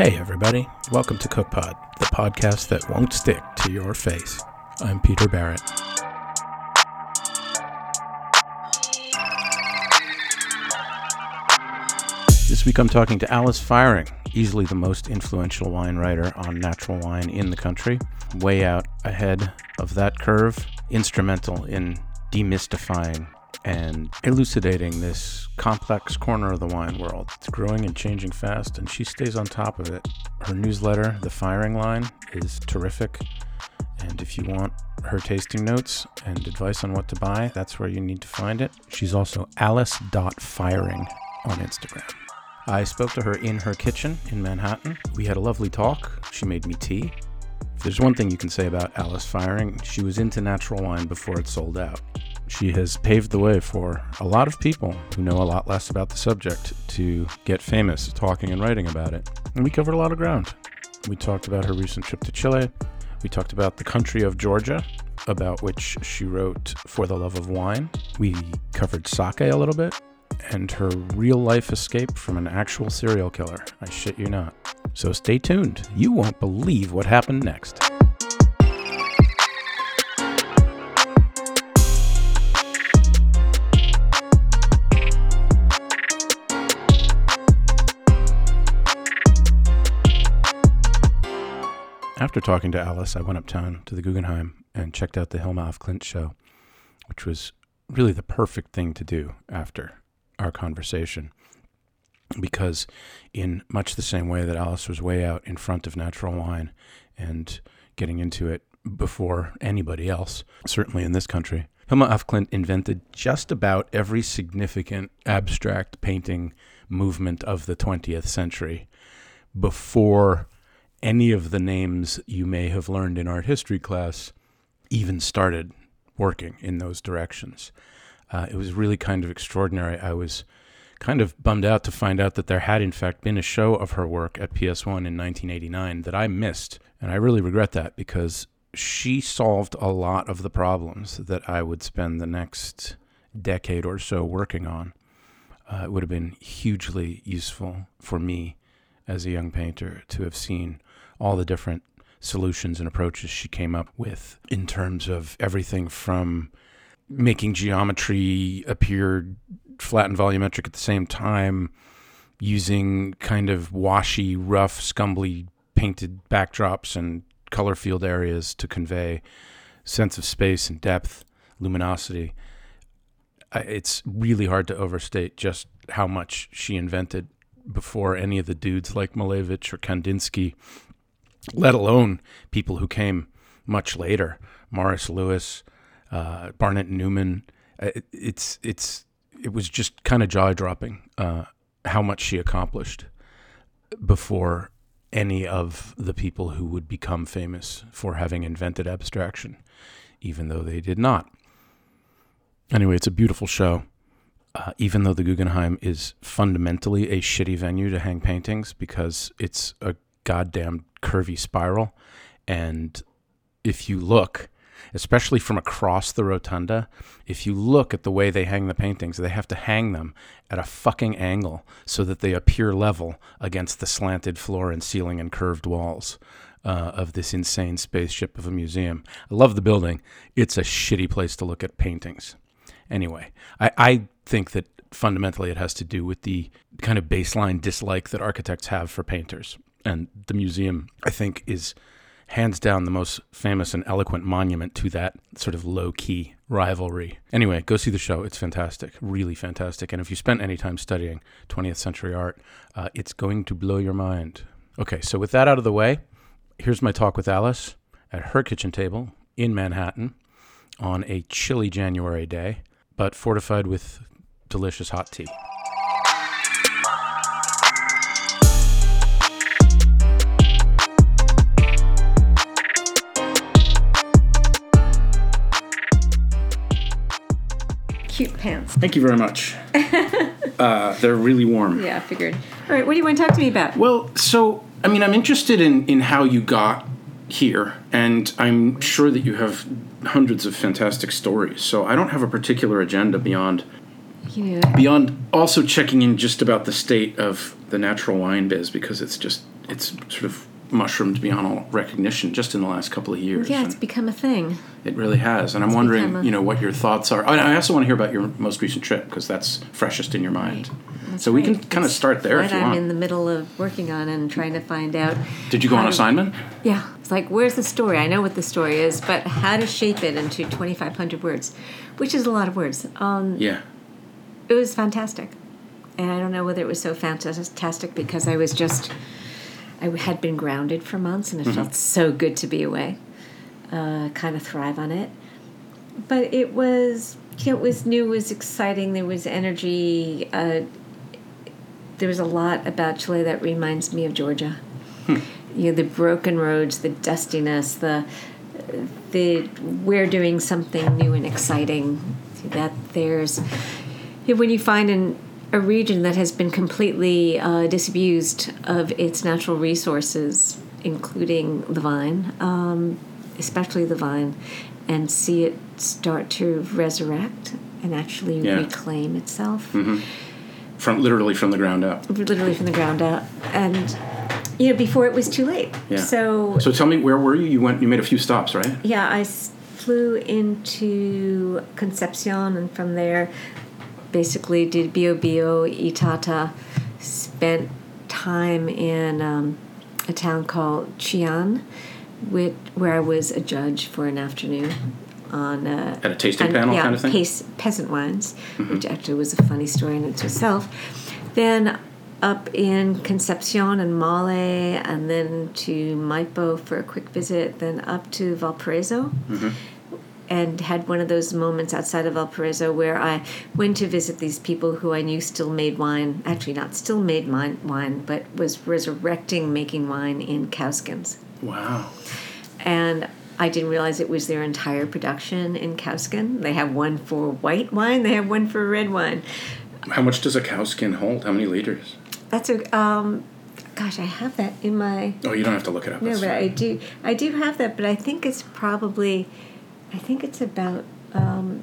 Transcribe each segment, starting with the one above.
Hey, everybody. Welcome to CookPod, the podcast that won't stick to your face. I'm Peter Barrett. This week I'm talking to Alice Feiring, easily the most influential wine writer on natural wine in the country, way out ahead of that curve, instrumental in demystifying and elucidating this complex corner of the wine world. It's growing and changing fast, and she stays on top of it. Her newsletter, The Feiring Line, is terrific. And if you want her tasting notes and advice on what to buy, that's where you need to find it. She's also alice.feiring on Instagram. I spoke to her in her kitchen in Manhattan. We had a lovely talk. She made me tea. If there's one thing you can say about Alice Feiring, she was into natural wine before it sold out. She has paved the way for a lot of people who know a lot less about the subject to get famous talking and writing about it. And we covered a lot of ground. We talked about her recent trip to Chile. We talked about the country of Georgia, about which she wrote For the Love of Wine. We covered sake a little bit and her real life escape from an actual serial killer. I shit you not. So stay tuned. You won't believe what happened next. After talking to Alice, I went uptown to the Guggenheim and checked out the Hilma af Klint show, which was really the perfect thing to do after our conversation. Because, in much the same way that Alice was way out in front of natural wine and getting into it before anybody else, certainly in this country, Hilma af Klint invented just about every significant abstract painting movement of the 20th century before any of the names you may have learned in art history class even started working in those directions. Uh, it was really kind of extraordinary. I was kind of bummed out to find out that there had, in fact, been a show of her work at PS1 in 1989 that I missed. And I really regret that because she solved a lot of the problems that I would spend the next decade or so working on. Uh, it would have been hugely useful for me as a young painter to have seen all the different solutions and approaches she came up with in terms of everything from making geometry appear flat and volumetric at the same time, using kind of washy, rough, scumbly painted backdrops and color field areas to convey sense of space and depth, luminosity. It's really hard to overstate just how much she invented before any of the dudes like Malevich or Kandinsky, let alone people who came much later, Morris Louis, uh, Barnett Newman. Uh, it, it's it's it was just kind of jaw dropping uh, how much she accomplished before any of the people who would become famous for having invented abstraction, even though they did not. Anyway, it's a beautiful show. Uh, even though the Guggenheim is fundamentally a shitty venue to hang paintings because it's a goddamn curvy spiral. And if you look, especially from across the rotunda, if you look at the way they hang the paintings, they have to hang them at a fucking angle so that they appear level against the slanted floor and ceiling and curved walls. Uh, of this insane spaceship of a museum. I love the building. It's a shitty place to look at paintings. Anyway, I, I think that fundamentally it has to do with the kind of baseline dislike that architects have for painters. And the museum, I think, is hands down the most famous and eloquent monument to that sort of low key rivalry. Anyway, go see the show. It's fantastic, really fantastic. And if you spent any time studying 20th century art, uh, it's going to blow your mind. Okay, so with that out of the way, here's my talk with Alice at her kitchen table in Manhattan on a chilly January day, but fortified with delicious hot tea. Cute pants. Thank you very much. uh, they're really warm. Yeah, I figured. All right, what do you want to talk to me about? Well, so I mean, I'm interested in in how you got here, and I'm sure that you have hundreds of fantastic stories. So I don't have a particular agenda beyond know, Beyond also checking in just about the state of the natural wine biz because it's just it's sort of mushroomed beyond all recognition just in the last couple of years. yeah, it's And become a thing. it really has, and I'm wondering, a- you know, what your thoughts are. Oh, and I also want to hear about your most recent trip because that's freshest in your mind. That's so we can kind of start there if you I'm want. in the middle of working on and trying to find out. Did you go on to- assignment? Yeah, it's like where's the story? I know what the story is, but how to shape it into 2,500 words, which is a lot of words. Um, Yeah. it was fantastic, and I don't know whether it was so fantastic because I was just I had been grounded for months, and it felt so good to be away. Uh, kind of thrive on it, but it was it was new, it was exciting. There was energy. Uh, there was a lot about Chile that reminds me of Georgia. You know, the broken roads, the dustiness, the the we're doing something new and exciting. That there's when you find an a region that has been completely uh, disabused of its natural resources, including the vine, um, especially the vine, and see it start to resurrect and actually Yeah. reclaim itself From literally from the ground up. literally from the ground up and you know before it was too late Yeah. so So tell me, where were you? You went. You made a few stops, right? yeah i s- flew into concepcion and from there basically did bio bio itata spent time in um, a town called Chillán which, where i was a judge for an afternoon on uh, At a tasting on- panel yeah, kind of thing? pace- peasant wines, which actually was a funny story in itself. Then up in Concepcion and Maule, and then to Maipo for a quick visit, then up to Valparaiso. And had one of those moments outside of Valparaiso where I went to visit these people who I knew still made wine. Actually, not still made wine, wine but was resurrecting making wine in cowskins Wow. and I didn't realize it was their entire production in Cowskin. They have one for white wine, they have one for red wine. How much does a cowskin hold? How many liters? That's a um, gosh, I have that in my Oh, you don't have to look it up. no, but I do I do have that, but I think it's probably I think it's about um,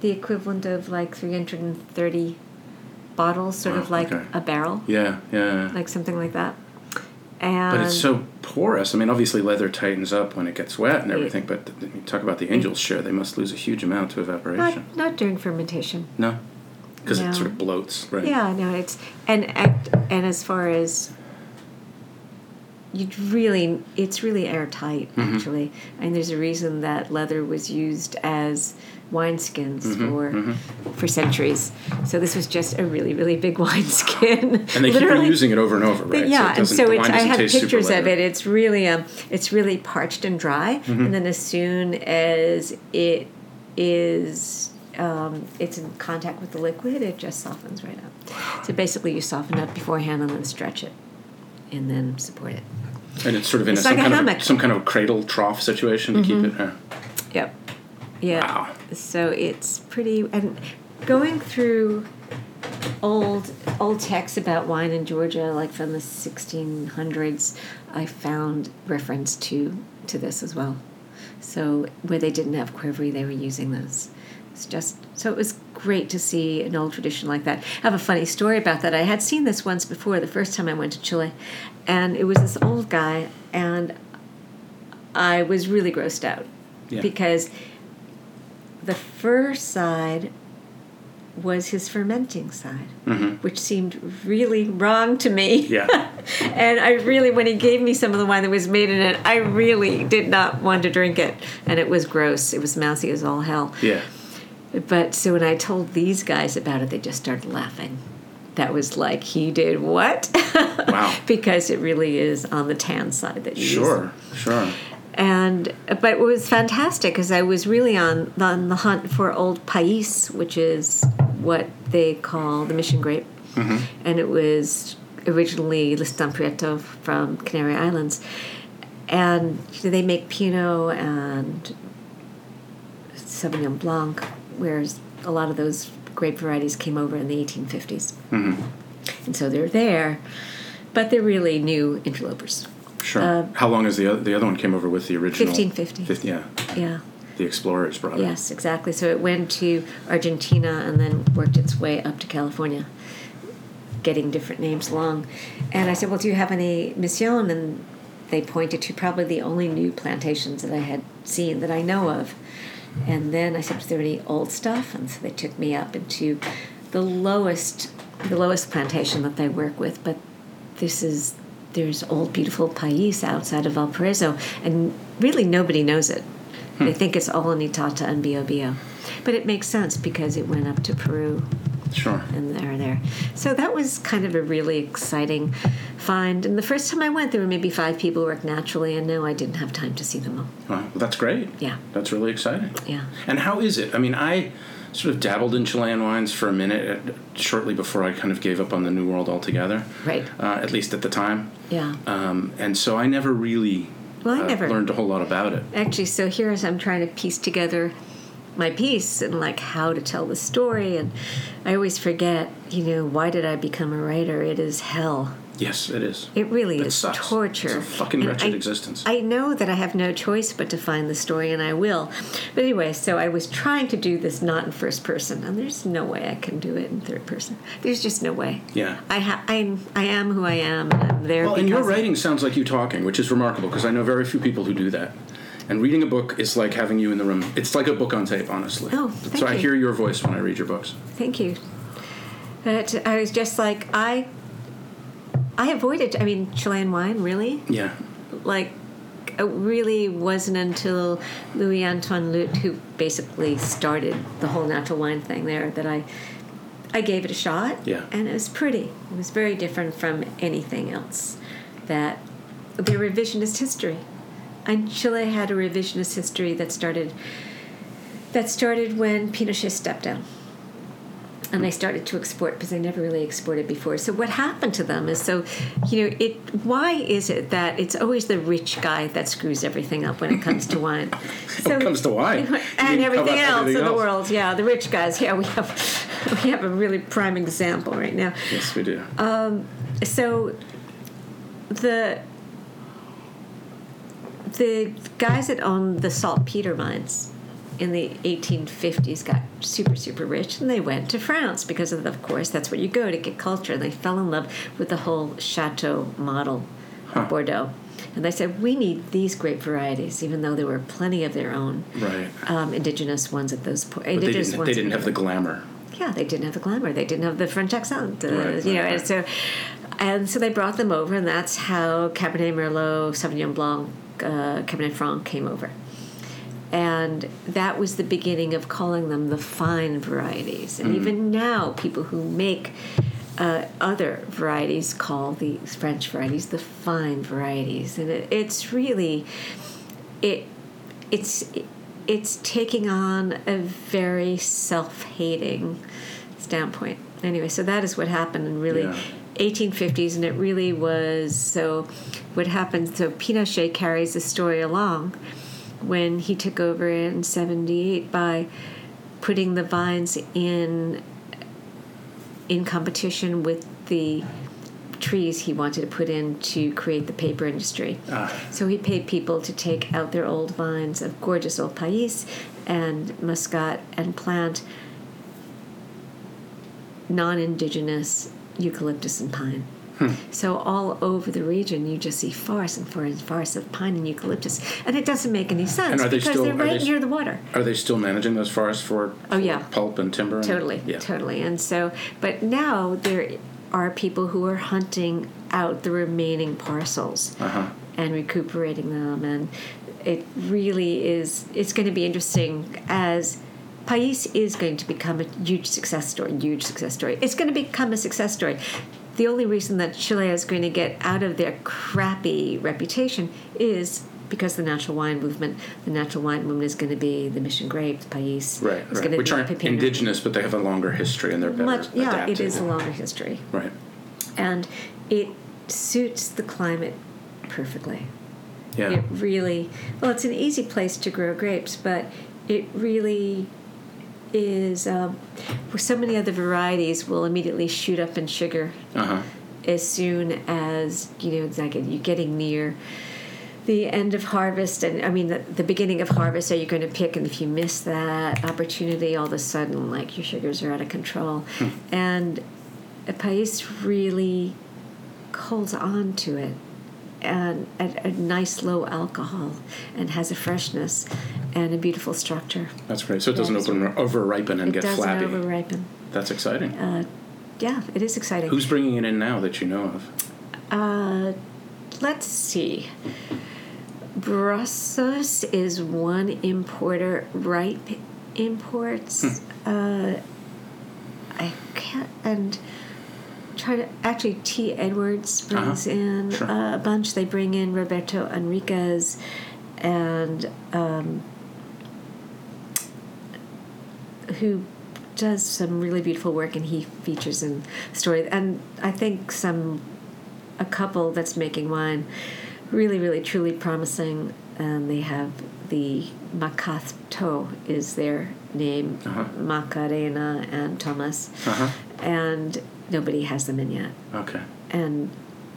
the equivalent of like three hundred and thirty bottles, sort of like okay. a barrel, Yeah, yeah. like something like that. And but it's so porous. I mean, obviously, leather tightens up when it gets wet and everything. But th- th- you talk about the angels' share; they must lose a huge amount to evaporation. not not during fermentation. no, because No. it sort of bloats, right? Yeah, no, it's and and as far as you really, it's really airtight Mm-hmm. actually, and there's a reason that leather was used as wineskins Mm-hmm, for for centuries. So this was just a really, really big wineskin. And they keep reusing it over and over, right? Yeah, it and so it's, I have pictures of it. It's really um, it's really parched and dry, Mm-hmm. and then as soon as it is um, it's in contact with the liquid, it just softens right up. So basically, you soften up beforehand and then stretch it, and then support it. And it's sort of in It's a, some like a kind of some kind of cradle trough situation to keep mm-hmm. it. Yeah. Yep. Yeah. Wow. So it's pretty and going through old old texts about wine in Georgia, like from the 1600s, I found reference to to this as well. So where they didn't have qvevri, they were using this. It's just so it was great to see an old tradition like that. I have a funny story about that. I had seen this once before the first time I went to Chile, and it was this old guy, and I was really grossed out Yeah. because the first side was his fermenting side, which seemed really wrong to me. Mm-hmm. Yeah. and I really, when he gave me some of the wine that was made in it, I really did not want to drink it. And it was gross. It was mousy as all hell. Yeah. But so when I told these guys about it, they just started laughing. That was like, he did what? Wow. because it really is on the tan side that you use Sure. Sure. and but it was fantastic because I was really on on the hunt for old pais, which is what they call the mission grape, mm-hmm. and it was originally Listan Prieto from Canary Islands, and they make Pinot and Sauvignon Blanc, whereas a lot of those grape varieties came over in the 1850s, and so they're there, but they're really new interlopers. Sure. Uh, How long is the other, the other one came over with the original? 1550. 50, yeah. Yeah. the explorers brought it. Yes, exactly. So it went to Argentina and then worked its way up to California, getting different names along. And I said, Well, do you have any mission? And they pointed to probably the only new plantations that I had seen that I know of. And then I said, Is there any old stuff? And so they took me up into the lowest the lowest plantation that they work with, but this is there's old beautiful pais outside of Valparaiso, and really nobody knows it. Hmm. They think it's all in Itata and Biobío. But it makes sense because it went up to Peru. Sure. And they're there. So that was kind of a really exciting find. And the first time I went, there were maybe five people who worked naturally, and now I didn't have time to see them all. Well, that's great. Yeah. That's really exciting. Yeah. And how is it? I mean, I sort of dabbled in Chilean wines for a minute, uh, shortly before I kind of gave up on the New World altogether. Right. Uh, at least at the time. Yeah. Um, and so I never really well, I uh, never learned a whole lot about it. Actually, so here as I'm trying to piece together my piece and like how to tell the story, and I always forget, you know, why did I become a writer? It is hell. Yes, it is. It really is. It is sucks. torture. It's a fucking And wretched I- existence. I know that I have no choice but to find the story, and I will. But anyway, so I was trying to do this not in first person, and there's no way I can do it in third person. There's just no way. Yeah. I ha- I'm I am who I am, and I'm there. Well, and your writing sounds like you talking, which is remarkable because I know very few people who do that. And reading a book is like having you in the room. It's like a book on tape, honestly. Oh, thank so thank I hear your voice when I read your books. Thank you. But I was just like I. I avoided. I mean, Chilean wine, really. Yeah. like it really wasn't until Louis Antoine Luyt, who basically started the whole natural wine thing there, that I I gave it a shot. Yeah. And it was pretty. It was very different from anything else. That the revisionist history. And Chile had a revisionist history that started that started when Pinochet stepped down and they started to export because they never really exported before. So what happened to them is so, you know, it. Why is it that it's always the rich guy that screws everything up when it comes to wine? So, it comes to wine. And everything else everything in the world. Yeah, the rich guys. Yeah, we have we have a really prime example right now. Yes, we do. Um, So the the guys that owned the saltpeter mines in the 1850s got super super rich and they went to France because of, of course that's where you go to get culture and they fell in love with the whole chateau model Huh. of Bordeaux and they said we need these grape varieties even though there were plenty of their own right. um, indigenous ones at those points But they indigenous didn't, ones they didn't have the glamour. yeah, they didn't have the glamour. They didn't have the French accent. Uh, Right, you know, right, and so and so they brought them over, and that's how Cabernet Merlot, Sauvignon Blanc, uh, Cabernet Franc came over. And that was the beginning of calling them the fine varieties. And even now, people who make uh, other varieties call the French varieties the fine varieties. And it, it's really, it, it's, it's taking on a very self-hating standpoint. Anyway, so that is what happened and really Yeah. 1850s, and it really was so. What happened? So Pinochet carries the story along when he took over in 78 by putting the vines in in competition with the trees he wanted to put in to create the paper industry. Ah. So he paid people to take out their old vines of gorgeous old pais and muscat and plant non-indigenous eucalyptus and pine. Hmm. So all over the region, you just see forests and forests and forests of pine and eucalyptus, and it doesn't make any sense And are they because still- they're right they- near the water. Are they still managing those forests for, Oh, for yeah. pulp and timber? And, Totally, Yeah. totally. And so, but now there are people who are hunting out the remaining parcels Uh-huh. and recuperating them, and it really is. It's going to be interesting as. Pais is going to become a huge success story. Huge success story. It's going to become a success story. The only reason that Chile is going to get out of their crappy reputation is because the natural wine movement. The natural wine movement is going to be the Mission Grapes, Pais. Right, It's right. going to Which aren't Pepino. indigenous, but they have a longer history and they're better Much, yeah, adapted. it is a longer history, Right. and it suits the climate perfectly. Yeah. It really, well, it's an easy place to grow grapes, but it really is. Um, so many other varieties will immediately shoot up in sugar Uh huh. as soon as you know, exactly you're getting near the end of harvest and I mean the, the beginning of harvest are you're going to pick and if you miss that opportunity all of a sudden like your sugars are out of control and a pais really holds on to it and at a nice low alcohol and has a freshness and a beautiful structure That's great. So it doesn't over over ripen and it get doesn't flabby. over ripen That's exciting. uh, yeah it is exciting Who's bringing it in now that you know of? Uh, let's see. Brazos is one importer. Ripe imports. Uh, I can't. And try to actually T. Edwards brings Uh-huh. in Sure. a bunch. They bring in Roberto Henríquez, and um, who does some really beautiful work, and he features in story. And I think some a couple that's making wine really, really, truly promising. And they have the Macatho is their name, Uh-huh. Macarena and Thomas, Uh huh. and nobody has them in yet. Okay. And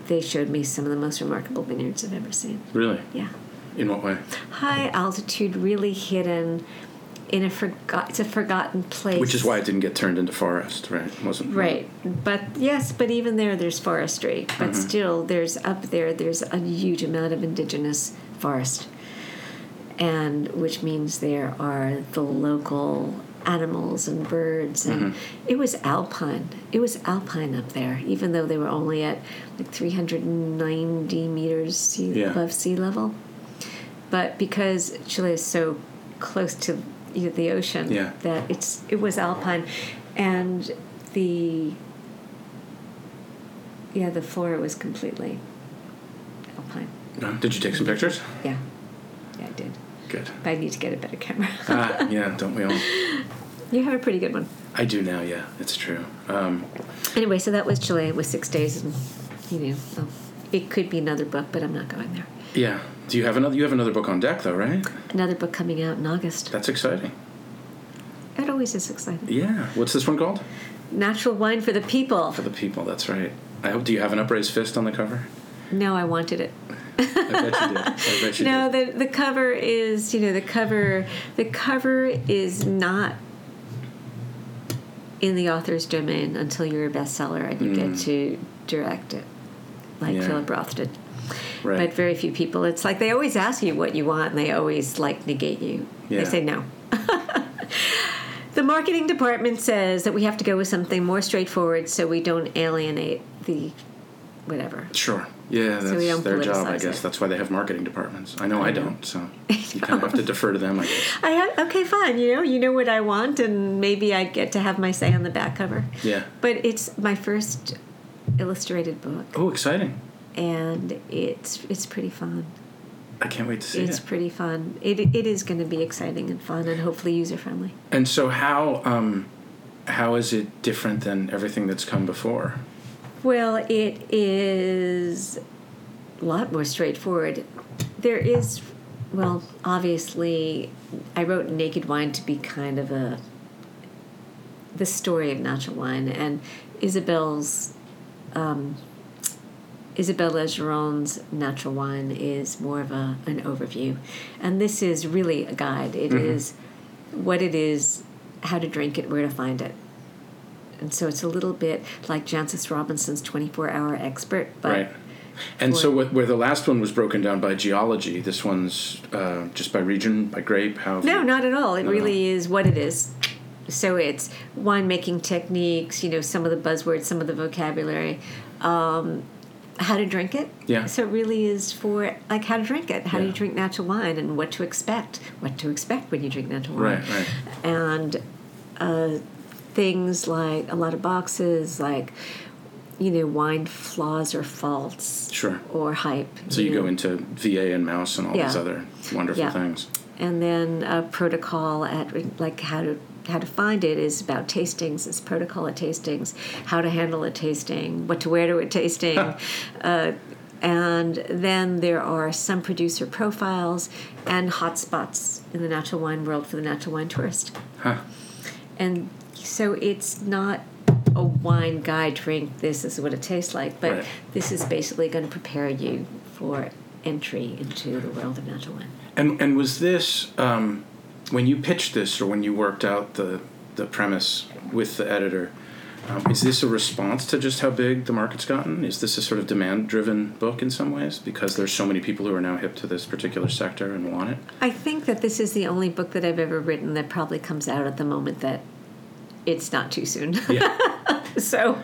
they showed me some of the most remarkable vineyards I've ever seen. Really? Yeah, In what way? high altitude, really hidden in a forgot. It's a forgotten place. Which is why it didn't get turned into forest, right? It wasn't Right, but yes, but even there, there's forestry. But Mm-hmm. still, there's up there. There's a huge amount of indigenous forest, and which means there are the local animals and birds, and Mm-hmm. it was alpine. It was alpine up there, even though they were only at like 390 meters sea, Yeah. above sea level. But because Chile is so close to you know, the ocean, Yeah. that it's it was alpine, and the yeah the flora was completely alpine. No? Did you take some pictures? Yeah, yeah, I did. Good. But I need to get a better camera. ah, yeah, don't we all? you have a pretty good one. I do now, yeah, it's true. Um, Anyway, so that was Chile with six days, and you know, it could be another book, but I'm not going there. yeah. Do you have another? You have another book on deck, though, right? Another book coming out in August. That's exciting. It always is exciting. Yeah. What's this one called? Natural wine for the people. For the people. That's right. I hope. Do you have an upraised fist on the cover? No, I wanted it. I bet you did. I bet you no, did. the the cover is you know the cover the cover is not in the author's domain until you're a bestseller and you get to direct it, like Mm. Yeah. Philip Roth did. Right. But very few people. It's like they always ask you what you want, and they always like negate you. Yeah. They say no. the marketing department says that we have to go with something more straightforward, so we don't alienate the whatever. Sure. Yeah, that's So we don't their job, I guess. it. That's why they have marketing departments. I know I, know. don't, so you kind of have to defer to them, I guess. I have, okay, fine. You know, you know what I want, and maybe I get to have my say on the back cover. Yeah. But it's my first illustrated book, Oh, exciting. And it's it's pretty fun. I can't wait to see It's it. It's pretty fun. It it is going to be exciting and fun, and hopefully user friendly. And so how um how is it different than everything that's come before? Well, it is a lot more straightforward. There is, well, obviously, I wrote Naked Wine to be kind of a the story of natural wine, and Isabelle's um, Isabelle Legeron's natural wine is more of a an overview, and this is really a guide. It is what it is, how to drink it, where to find it. And so it's a little bit like Jancis Robinson's 24 hour expert, but right. And so what, where the last one was broken down by geology, this one's uh, just by region, by grape, how no, you- not at all. It really is what it is. So it's winemaking techniques, you know, some of the buzzwords, some of the vocabulary, um, how to drink it. Yeah. So it really is for like how to drink it, how do you drink natural wine, and what to expect, what to expect when you drink natural wine. Right, right. and uh, things like a lot of boxes like you know wine flaws or faults Sure. or hype So you know. go into VA and mouse and all these other wonderful Yeah. things. and then a protocol at like how to how to find it is about tastings it's protocol at tastings how to handle a tasting what to wear to a tasting uh, and then there are some producer profiles and hotspots in the natural wine world for the natural wine tourist Huh. and so it's not a wine guide drink this is what it tastes like but Right. this is basically going to prepare you for entry into the world of natural wine. And and was this um, when you pitched this, or when you worked out the the premise with the editor? Um, is this a response to just how big the market's gotten? Is this a sort of demand driven book in some ways because there's so many people who are now hip to this particular sector and want it? I think that this is the only book that I've ever written that probably comes out at the moment that it's not too soon. Yeah. so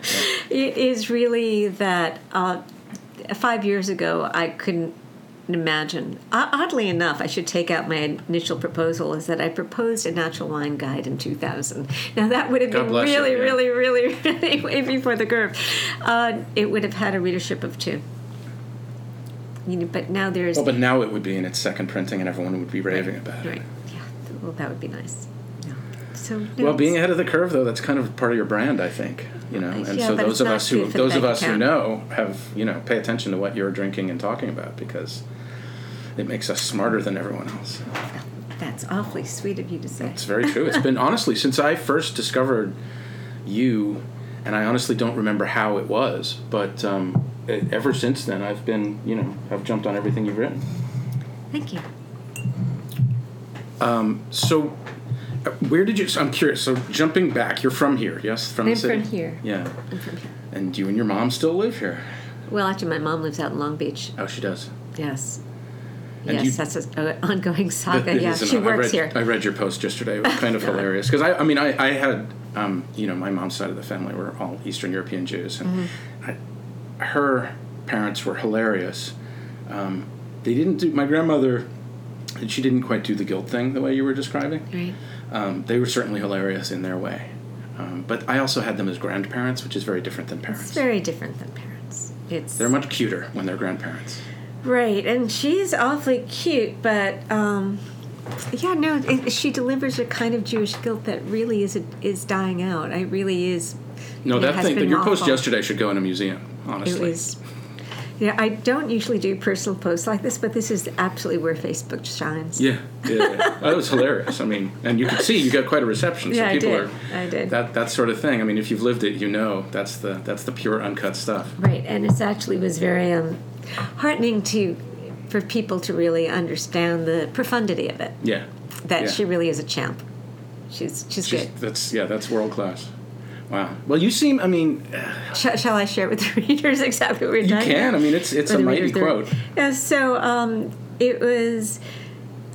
it is really that uh, five years ago I couldn't imagine. Oddly enough, I should take out my initial proposal is that I proposed a natural wine guide in 2000. Now that would have God been bless you, really, yeah. really, really, really way before the curve. Uh, it would have had a readership of two. You know, but now there's Well, but now it would be in its second printing, and everyone would be raving about it. right. Yeah. Well, that would be nice. So no, Well, being ahead of the curve, though, that's kind of part of your brand, I think. You know, and Yeah, so those of us who food for the those of us who know have you know pay attention to what you're drinking and talking about because it makes us smarter than everyone else. that's awfully sweet of you to say. It's very true. It's been honestly since I first discovered you, and I honestly don't remember how it was, but um, ever since then, I've been you know I've jumped on everything you've written. Thank you. So, uh, where did you? So I'm curious. So jumping back, you're from here, yes? From I'm the city. from here. Yeah, I'm from here. and you and your mom still live here. Well, actually, my mom lives out in Long Beach. Oh, she does. Yes. And yes, you- that's an ongoing saga. Yeah, an- she I works read, here. I read your post yesterday. It was kind of hilarious because I, I mean, I, I had, um, you know, my mom's side of the family were all Eastern European Jews, and Mm-hmm. I, her parents were hilarious. Um, they didn't do my grandmother. She didn't quite do the guilt thing the way you were describing. Right. Um, they were certainly hilarious in their way, um, but I also had them as grandparents, which is very different than parents. It's very different than parents. It's They're much cuter when they're grandparents. right, and she's awfully cute, but um, yeah, no, it, she delivers a kind of Jewish guilt that really is is dying out. I really is. No, that thing. been Your post yesterday should go in a museum. It Honestly, was. Yeah, I don't usually do personal posts like this, but this is absolutely where Facebook shines. Yeah, yeah, yeah. that was hilarious. I mean, and you could see you got quite a reception. So Yeah, I people did. are I did. that that sort of thing. I mean, if you've lived it, you know that's the that's the pure uncut stuff. Right, and it's actually was very um, heartening to for people to really understand the profundity of it. Yeah, That Yeah. she really is a champ. She's she's, She's- good. that's yeah, that's world class. Wow. Well, you seem. I mean, Shall, shall I share with the readers exactly what we're you talking can. about? I mean, it's it's Or a mighty readers, the- quote. Yeah, so um, it was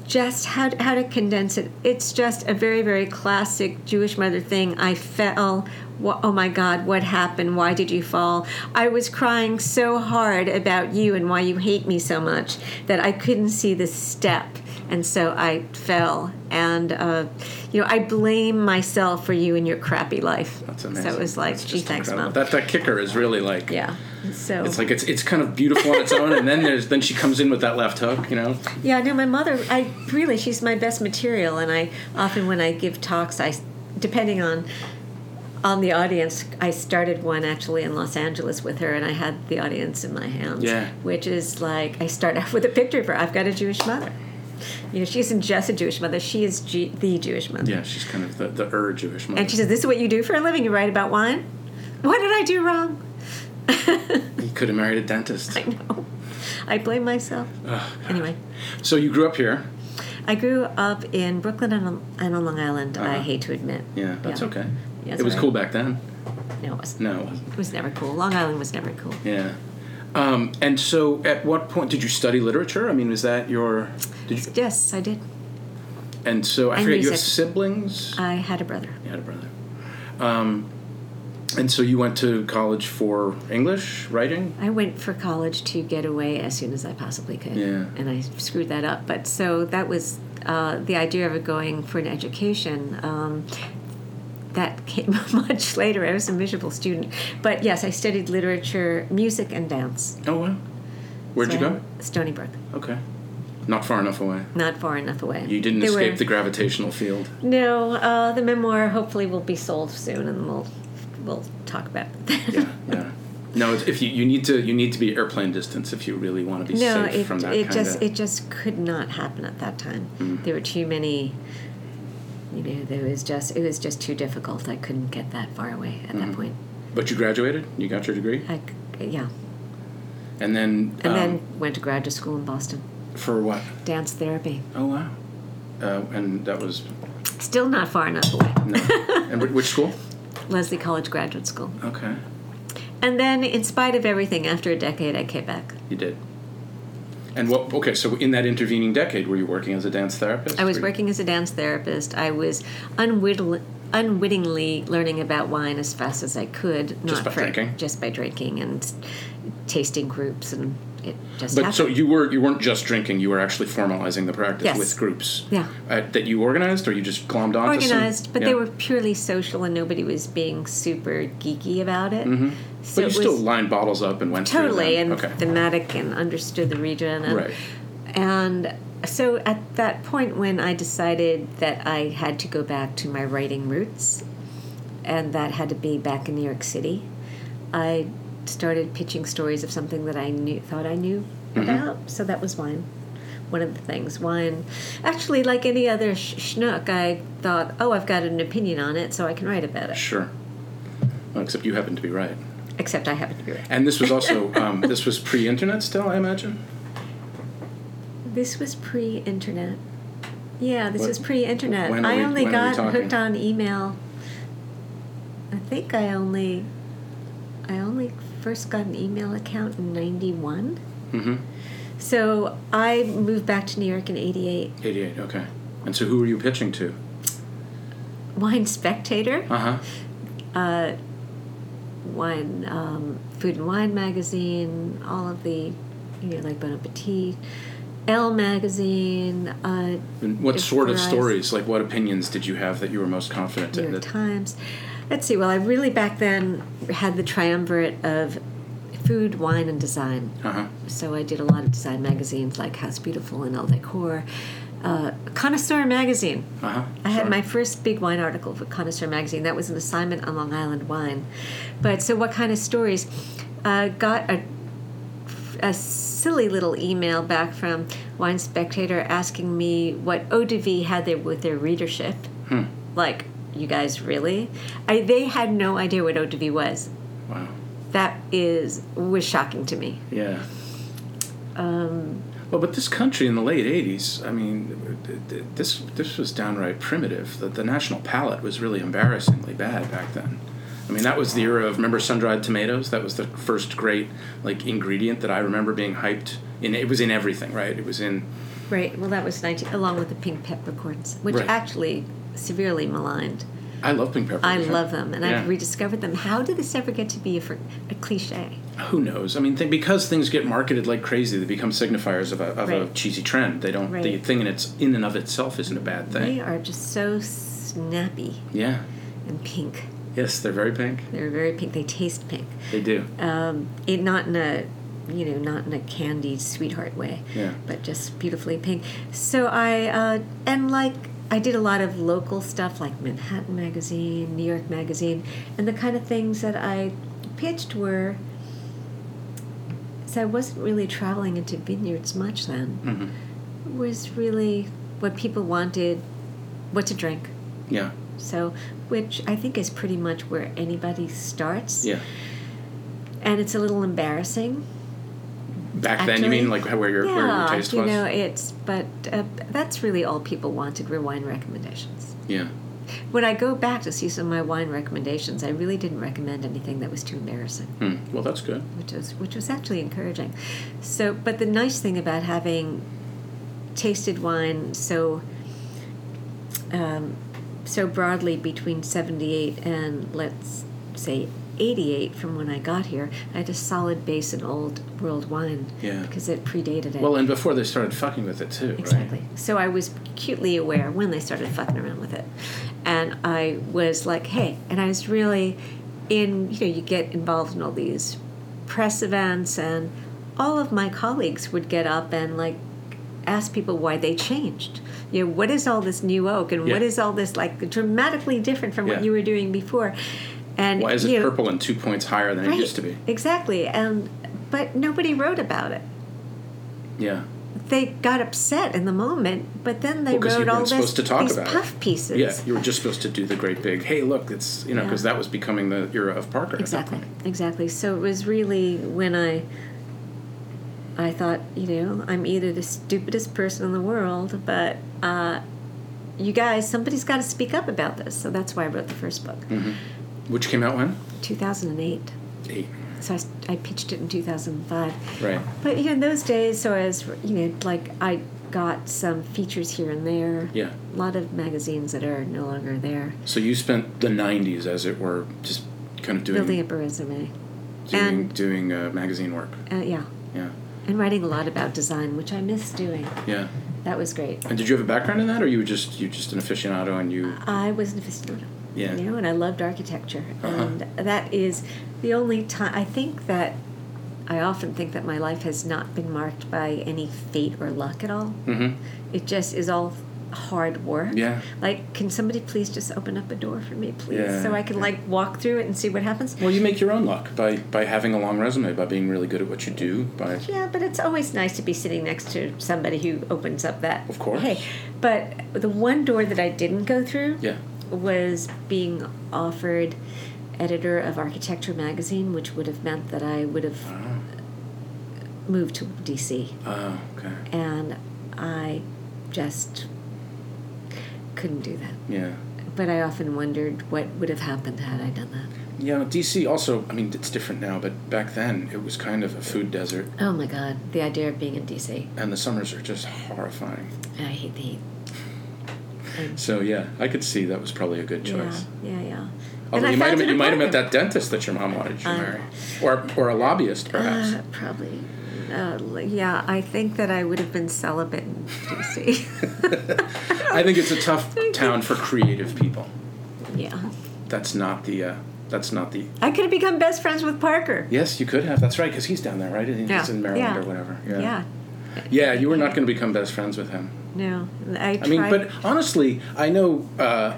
just how to, how to condense it. It's just a very very classic Jewish mother thing. I fell. Wha- Oh my God! What happened? Why did you fall? I was crying so hard about you and why you hate me so much that I couldn't see the step, and so I fell. And uh, you know, I blame myself for you and your crappy life. That's amazing. So it was like, gee, thanks, incredible. mom. That that kicker is really like. yeah. So It's like it's it's kind of beautiful on its own, and then there's then she comes in with that left hook, you know. Yeah, no, my mother, I really, she's my best material, and I often when I give talks, I, depending on, on the audience, I started one actually in Los Angeles with her, and I had the audience in my hands. Yeah. Which is like I start off with a picture of her. I've got a Jewish mother. You know, she isn't just a Jewish mother; she is G- the Jewish mother. Yeah, she's kind of the the ur Jewish mother. And she says, "This is what you do for a living. You write about wine. What did I do wrong? you could have married a dentist. I know. I blame myself. anyway." So you grew up here. I grew up in Brooklyn and on, and on Long Island. I Uh-huh. hate to admit. Yeah, that's Yeah. okay. Yeah, it was sorry. cool back then. No, it wasn't. No, it wasn't. It was never cool. Long Island was never cool. Yeah. Um, and so, at what point did you study literature? I mean, was that your? Did you? Yes, I did. And so I And forget. You have siblings. I had a brother. you had a brother. Um, and so you went to college for English writing. I went for college to get away as soon as I possibly could. Yeah. And I screwed that up. But so that was uh, the idea of going for an education. Um, that came much later. I was a miserable student. But yes, I studied literature, music, and dance. Oh wow. Where'd you go? Stony Brook. Okay. Not far enough away. Not far enough away. You didn't escape were- the gravitational field. No, uh, the memoir hopefully will be sold soon, and we'll we'll talk about it. Yeah, yeah. No, if you, you need to you need to be airplane distance if you really want to be no, safe it, from that it kind just it just could not happen at that time. Mm. There were too many. You know, there was just it was just too difficult. I couldn't get that far away at Mm-hmm. that point. But you graduated. You got your degree. I yeah, And then. And um, then went to graduate school in Boston, For what? dance therapy. Oh, wow. Uh, and that was. Still not far enough away. No. and which school? Lesley College Graduate School. Okay. And then, in spite of everything, after a decade, I came back. You did. And what? Okay, so in that intervening decade, were you working as a dance therapist? I was working as a dance therapist. I was unwittingly, unwittingly learning about wine as fast as I could. Just by for- drinking? Just by drinking and tasting groups, and it just But happened. so you were you weren't just drinking; you were actually formalizing the practice Yes. with groups. Yeah. Uh, that you organized, or you just glommed some- organized, but Yeah. they were purely social, and nobody was being super geeky about it. Mm-hmm. So But you still lined bottles up and went totally and okay. thematic and understood the region. And, Right. And so at that point, when I decided that I had to go back to my writing roots, and that had to be back in New York City, I started pitching stories of something that I knew thought I knew Mm-hmm. about. So that was wine. One of the things, wine. Actually, like any other sh- schnook, I thought, oh, I've got an opinion on it, so I can write about it. Sure. Well, except you happen to be right. Except I happen to be right. And this was also um, this was pre-internet still, I imagine. This was pre-internet. Yeah, this What- was pre-internet. I we- only got hooked on email. I think I only, I only first got an email account in '91. Mm-hmm. So I moved back to New York in '88. Eighty-eight. Okay. And so, who were you pitching to? Wine Spectator, Uh huh. uh, wine, um, Food and Wine magazine, all of the, you know, like Bon Appetit, Elle magazine, uh, And what sort of stories, like what opinions did you have that you were most confident New in? York That, Times. Let's see. Well, I really back then had the triumvirate of food, wine, and design. uh huh. So I did a lot of design magazines like House Beautiful and Elle Decor. Uh, Connoisseur magazine. Uh huh. I had my first big wine article for Connoisseur magazine. That was an assignment on Long Island wine. But so, what kind of stories? Uh, got a, a silly little email back from Wine Spectator asking me what eau de vie had there with their readership. Hmm. Like, you guys really? I, they had no idea what eau was. Wow. That is was shocking to me. Yeah. Um, Well, but this country in the late '80s, I mean, th- th- this this was downright primitive. The, the national palate was really embarrassingly bad back then. I mean, that was the era of remember sun-dried tomatoes. That was the first great like ingredient that I remember being hyped. In it was in everything, right? It was in right. Well, that was 19, along with the pink peppercorns, which Right. actually severely maligned. I love pink pepper. I love them, and Yeah. I've rediscovered them. How did this ever get to be a, fr- a cliche? Who knows? I mean, th- because things get marketed like crazy, they become signifiers of a, of a cheesy trend. They don't. The thing in its in and of itself isn't a bad thing. They are just so snappy Yeah. and pink. Yes, they're very pink. They're very pink. They taste pink. They do. Um, it not in a, you know, not in a candy sweetheart way. Yeah. But just beautifully pink. So I uh, and like I did a lot of local stuff like Manhattan Magazine, New York Magazine, and the kind of things that I pitched were. So I wasn't really traveling into vineyards much then. hmm was really what people wanted what to drink. Yeah. So, which I think is pretty much where anybody starts. Yeah. And it's a little embarrassing. Back then, you mean like where your yeah, where your taste you was? know, it's but uh, that's really all people wanted were wine recommendations. yeah. When I go back to see some of my wine recommendations, I really didn't recommend anything that was too embarrassing. Hmm. Well, that's good. which was which was actually encouraging. So, but the nice thing about having tasted wine so um, so broadly between seventy eight and let's say eighty eight from when I got here, I had a solid base in old world wine Yeah. because it predated it. Well, and before they started fucking with it too, Exactly. right? So I was acutely aware when they started fucking around with it. And I was like, hey, and I was really in, you know, you get involved in all these press events, and all of my colleagues would get up and like ask people why they changed. You know, what is all this new oak and what Yeah. is all this like dramatically different from Yeah. what you were doing before? And Why is it you purple and two points higher than it used to be? Exactly. And but nobody wrote about it Yeah. they got upset in the moment, but then they Well, wrote all this, supposed to talk these about it. puff pieces. Yeah. You were just supposed to do the great big, hey, look, it's, you know, Yeah. because that was becoming the era of Parker. exactly, exactly. So it was really when I I thought, you know, I'm either the stupidest person in the world, but uh, you guys, somebody's got to speak up about this. So that's why I wrote the first book, Which came out when? 2008. Eight. So I, I pitched it in 2005. Right. But you know, in those days, so as you know, like I got some features here and there. Yeah. A lot of magazines that are no longer there. So you spent the '90s, as it were, just kind of doing Building up a resume. doing, and- doing uh, magazine work. Uh, yeah. Yeah. And writing a lot about design, which I miss doing. Yeah. That was great. And did you have a background in that, or you were just you just an aficionado and you? I was an aficionado. Yeah. You know, and I loved architecture. Uh-huh. And that is the only time I think that I often think that my life has not been marked by any fate or luck at all. Mm-hmm. It just is all hard work. Yeah. Like, can somebody please just open up a door for me, please, Yeah. so I can like walk through it and see what happens? Well, you make your own luck by by having a long resume, by being really good at what you do. By Yeah, but it's always nice to be sitting next to somebody who opens up that. Of course. Hey, but the one door that I didn't go through yeah. Was being offered editor of Architecture magazine, which would have meant that I would have Oh. moved to DC, Oh, ah, okay. and I just couldn't do that. Yeah. But I often wondered what would have happened had I done that. Yeah, DC also. I mean, it's different now, but back then it was kind of a food desert, Oh my God, the idea of being in DC. and the summers are just horrifying. I hate the heat. So yeah, I could see that was probably a good choice. yeah, yeah. Although And you might have you might have met that dentist that your mom wanted you to Uh, marry, or or a lobbyist perhaps. Uh, probably. Uh, yeah, I think that I would have been celibate in DC. I think it's a tough town for creative people. yeah. That's not the. Uh, that's not the. I could have become best friends with Parker. Yes, you could have. That's right, because he's down there, right? He's Yeah, in Maryland yeah. or whatever. Yeah. Yeah. Yeah, you were not going to become best friends with him. No, I, I mean, but honestly, I know, uh,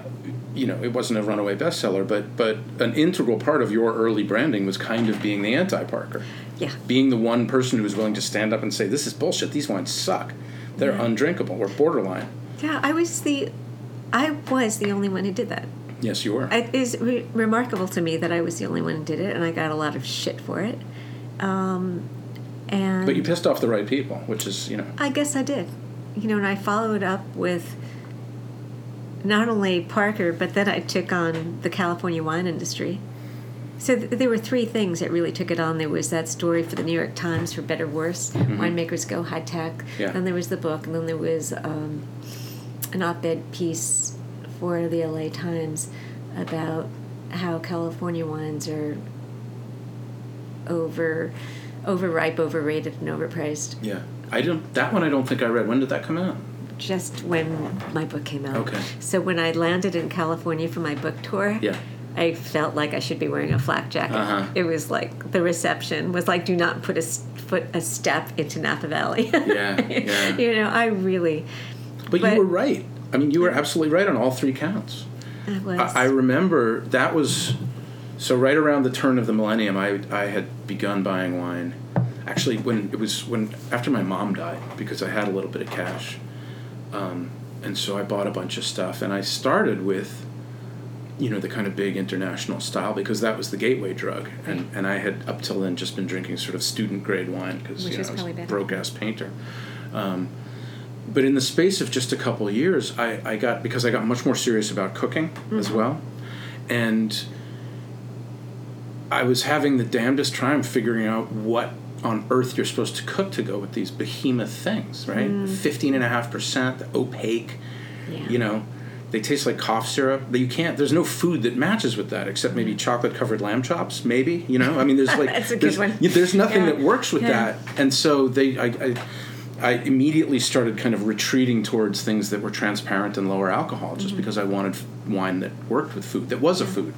you know, it wasn't a runaway bestseller, but but an integral part of your early branding was kind of being the anti-Parker, yeah, being the one person who was willing to stand up and say, "This is bullshit. These wines suck. They're Yeah. undrinkable or borderline." yeah. I was the, I was the only one who did that. Yes, you were. It is re- remarkable to me that I was the only one who did it, and I got a lot of shit for it. Um, and but you pissed off the right people, which is, you know, I guess I did. You know, and I followed up with not only Parker, but then I took on the California wine industry. So th- there were three things that really took it on. There was that story for the New York Times, for better or worse, winemakers go high tech. Mm-hmm. Yeah. Then there was the book, and then there was um, an op-ed piece for the LA Times about how California wines are over, overripe, overrated, and overpriced. yeah. I don't. That one I don't think I read. When did that come out? just when my book came out. Okay. So when I landed in California for my book tour, Yeah. I felt like I should be wearing a flak jacket. Uh-huh. It was like the reception was like, do not put a foot a step into Napa Valley. Yeah, yeah. you know, I really But, But- you were right. I mean, you were absolutely right on all three counts. I was. I, I remember that was so right around the turn of the millennium. I I had begun buying wine. Actually, when it was when after my mom died, because I had a little bit of cash, um, and so I bought a bunch of stuff. And I started with, you know, the kind of big international style because that was the gateway drug. And and I had up till then just been drinking sort of student grade wine because you know I was a broke ass painter. Um, but in the space of just a couple of years, I, I got because I got much more serious about cooking as well, and I was having the damnedest time figuring out what on earth you're supposed to cook to go with these behemoth things, right? Fifteen and a half percent, opaque, Yeah. you know. They taste like cough syrup. But you can't. There's no food that matches with that except maybe chocolate covered lamb chops. Maybe you know. I mean, there's like That's a good there's, one. there's nothing Yeah. that works with Yeah. that. And so they, I, I, I immediately started kind of retreating towards things that were transparent and lower alcohol, just Mm-hmm. because I wanted wine that worked with food, that was a food.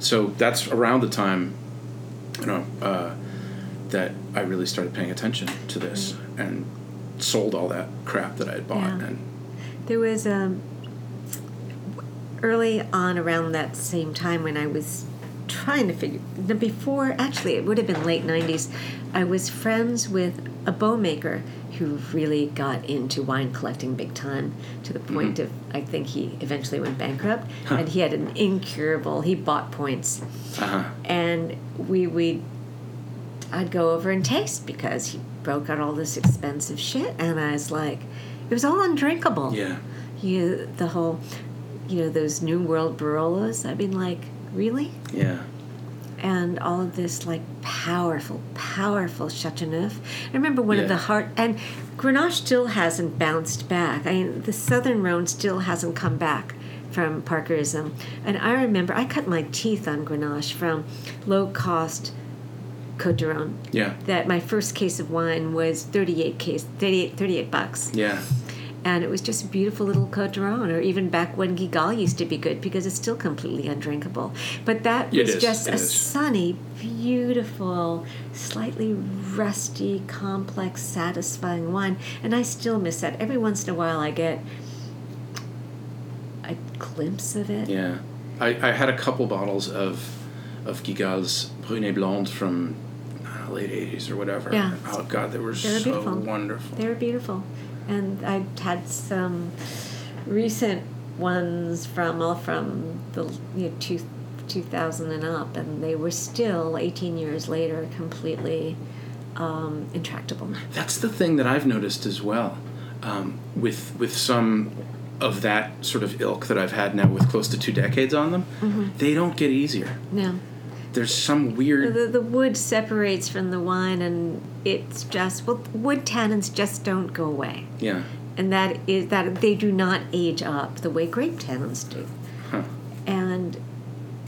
So that's around the time, you know, uh, that I really started paying attention to this and sold all that crap that I had bought. Mm-hmm. Yeah. And There was um, early on around that same time when I was trying to figure before actually it would have been late 90s I was friends with a bow maker who really got into wine collecting big time to the point of I think he eventually went bankrupt and he had an incurable he bought points uh-huh. and we we I'd go over and taste because he broke out all this expensive shit, and I was like, it was all undrinkable. Yeah. You the whole, you know, those New World Barolos. I've been like, really? Yeah. and all of this like powerful, powerful Chateauneuf. I remember one of the heart and Grenache still hasn't bounced back. I mean, the Southern Rhone still hasn't come back from Parkerism. And I remember I cut my teeth on Grenache from low cost Côtes du Rhône. Yeah. That my first case of wine was 38 case 38, 38 bucks Yeah. and it was just a beautiful little Côtes du Rhône, or even back when Guigal used to be good because it's still completely undrinkable. But that It was is, just a is. sunny, beautiful, slightly rusty, complex, satisfying wine, and I still miss that. Every once in a while, I get a glimpse of it. Yeah. I, I had a couple bottles of of Guigal's Brunet Blonde from uh, late 80s or whatever. Yeah. Oh, God, they were They're so beautiful. wonderful. They were beautiful, and I had some recent ones from all from the you know, two, 2000 and up, and they were still 18 years later completely um, intractable. That's the thing that I've noticed as well, um, with with some of that sort of ilk that I've had now with close to two decades on them. Mm-hmm. They don't get easier. No, There's some weird. the, the wood separates from the wine, and it's just well, wood tannins just don't go away, Yeah. and that is that they do not age up the way grape tannins do. Huh. And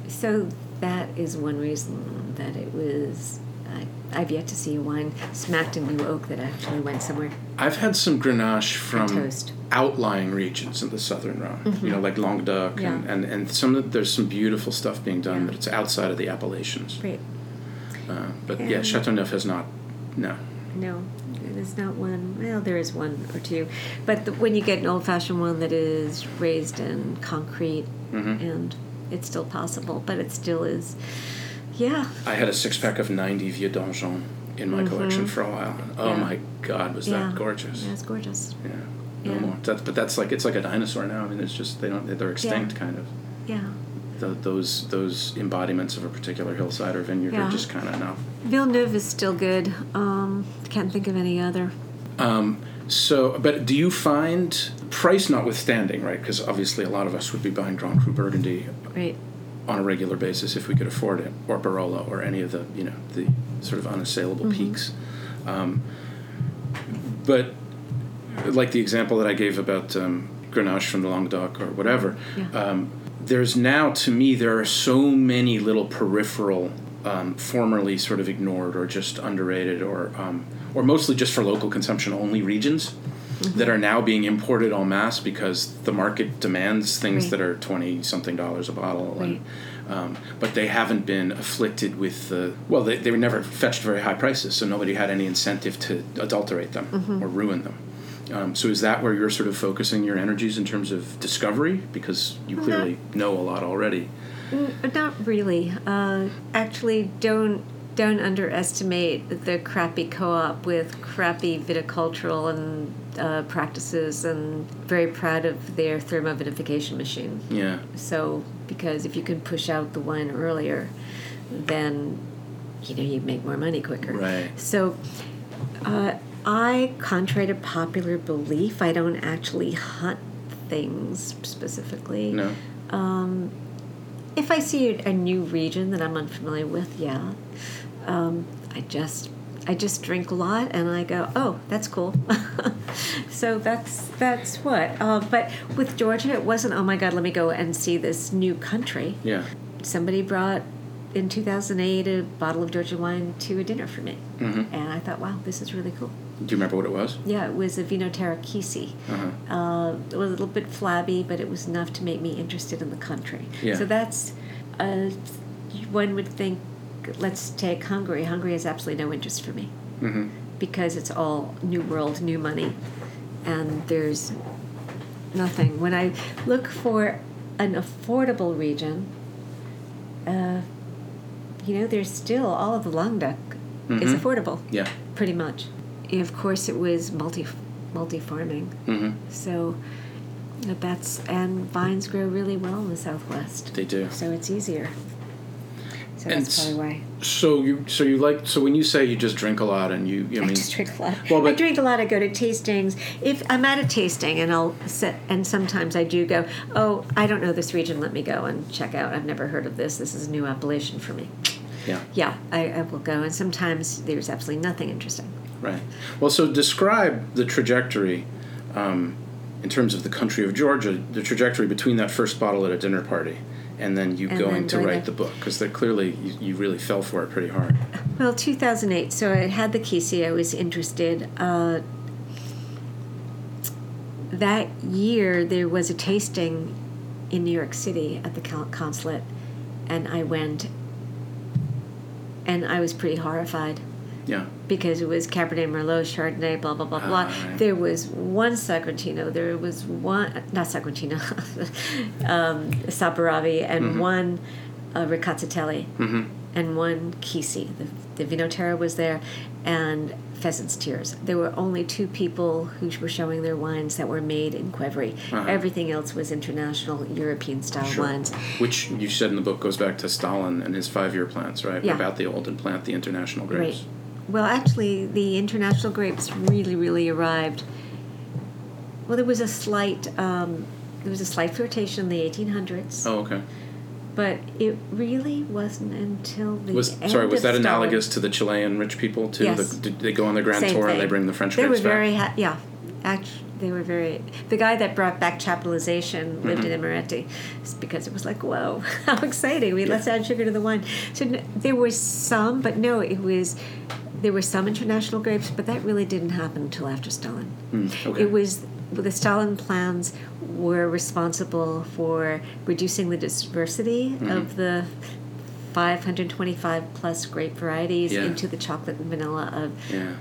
so that is one reason that it was. I, I've yet to see a wine smacked in new oak that actually went somewhere. I've had some Grenache from toast. Outlying regions in the southern Rhone, you know, like Languedoc, and, Mm-hmm. Yeah. and, and some of, there's some beautiful stuff being done, Yeah. but it's outside of the appellations. Great. Uh, but yeah, And- Chateauneuf has not. No. No, there's not one. Well, there is one or two, but the, when you get an old-fashioned one that is raised in concrete, Mm-hmm. and it's still possible, but it still is. Yeah, I had a six pack of 90 Vieux Donjon in my collection for a while. oh Mm-hmm. Yeah. my God, was yeah, that gorgeous! Yeah, it's gorgeous. Yeah. No Yeah. more. That's, but that's like it's like a dinosaur now. I mean, it's just they don't they're extinct kind of. Yeah, Th those those embodiments of a particular hillside or vineyard Yeah. are just kind of not. Villeneuve is still good. Um, can't think of any other. Um, so, but do you find price notwithstanding, right? Because obviously a lot of us would be buying Grand Cru Burgundy Right. on a regular basis if we could afford it, or Barolo, or any of the you know the sort of unassailable Mm-hmm. peaks. Um, but like the example that I gave about um, Grenache from the Languedoc or whatever, Yeah. um, there's now to me there are so many little peripheral, um, formerly sort of ignored or just underrated or um, or mostly just for local consumption only regions. Mm-hmm. That are now being imported en masse because the market demands things Right. that are twenty something dollars a bottle, and um, but they haven't been afflicted with the well they, they were never fetched very high prices so nobody had any incentive to adulterate them Mm-hmm. or ruin them um, so is that where you're sort of focusing your energies in terms of discovery because you clearly know a lot already N- Not really. Uh, actually, don't don't underestimate the crappy co-op with crappy viticultural and uh, practices, and very proud of their thermovinification machine. yeah So, because if you can push out the wine earlier, then you know you make more money quicker. Right. So, uh, I, contrary to popular belief, I don't actually hunt things specifically. no If I see a, a new region that I'm unfamiliar with, yeah, um, I just I just drink a lot and I go, oh, that's cool. so that's that's what. Uh, but with Georgia, it wasn't. Oh my God, let me go and see this new country. yeah Somebody brought in 2008 a bottle of Georgia wine to a dinner for me, Mhm. and I thought, wow, this is really cool. Do you remember what it was Yeah, it was a Vinoterra Kisi. uh-huh. Uh, it was a little bit flabby, but it was enough to make me interested in the country. Yeah. So that's uh, one would think. Let's take Hungary. Hungary has absolutely no interest for me mm-hmm. because it's all new world, new money, and there's nothing. When I look for an affordable region, uh, you know, there's still all of the Languedoc is affordable, yeah pretty much. Of course, it was multi multi farming. mm-hmm. So that's and vines grow really well in the southwest. they do So it's easier. So And that's probably why. So you so you like so when you say you just drink a lot and you I I mean just drink a lot. Well, but, I drink a lot. I go to tastings. If I'm at a tasting, and I'll sit, and sometimes I do go. Oh, I don't know this region. Let me go and check out. I've never heard of this. This is a new appellation for me. yeah Yeah, I, I will go. And sometimes there's absolutely nothing interesting. Right. Well, so describe the trajectory um, in terms of the country of Georgia, the trajectory between that first bottle at a dinner party and then you And going then to write the book because clearly you, you really fell for it pretty hard. Well, 2008. So I had the Kisi. I was interested. Uh, that year, there was a tasting in New York City at the consulate, and I went, and I was pretty horrified Yeah. because it was Cabernet Merlot, Chardonnay, blah blah blah blah. Ah, right. There was one Sagrantino, there was one not Sagrantino, um, Saperavi, and one uh, Rkatsiteli, Mm-hmm. and one Kisi. The, the Vinoterra was there, and Pheasant's Tears. There were only two people who were showing their wines that were made in qvevri. Uh-huh. Everything else was international European style Sure. wines. Which you said in the book goes back to Stalin and his five-year plans, right? Yeah. About the old and plant the international grapes. Right. Well, actually, the international grapes really, really arrived. Well, there was a slight, um, there was a slight flirtation in the 1800s, Oh, okay. but it really wasn't until the Was sorry, was that Stalin- analogous to the Chilean rich people too? Yes. The, did they go on their grand Same tour and they bring the French They were grapes back? very ha- yeah. Actually, they were very. The guy that brought back chaptalization lived Mm-hmm. in Imereti, because it was like, whoa, how exciting! We let's add sugar to the wine. So there was some, but no, it was. There were some international grapes, but that really didn't happen until after Stalin. Mm, okay. It was the Stalin plans were responsible for reducing the diversity Mm-hmm. of the 525 plus grape varieties Yeah. into the chocolate and vanilla of yeah.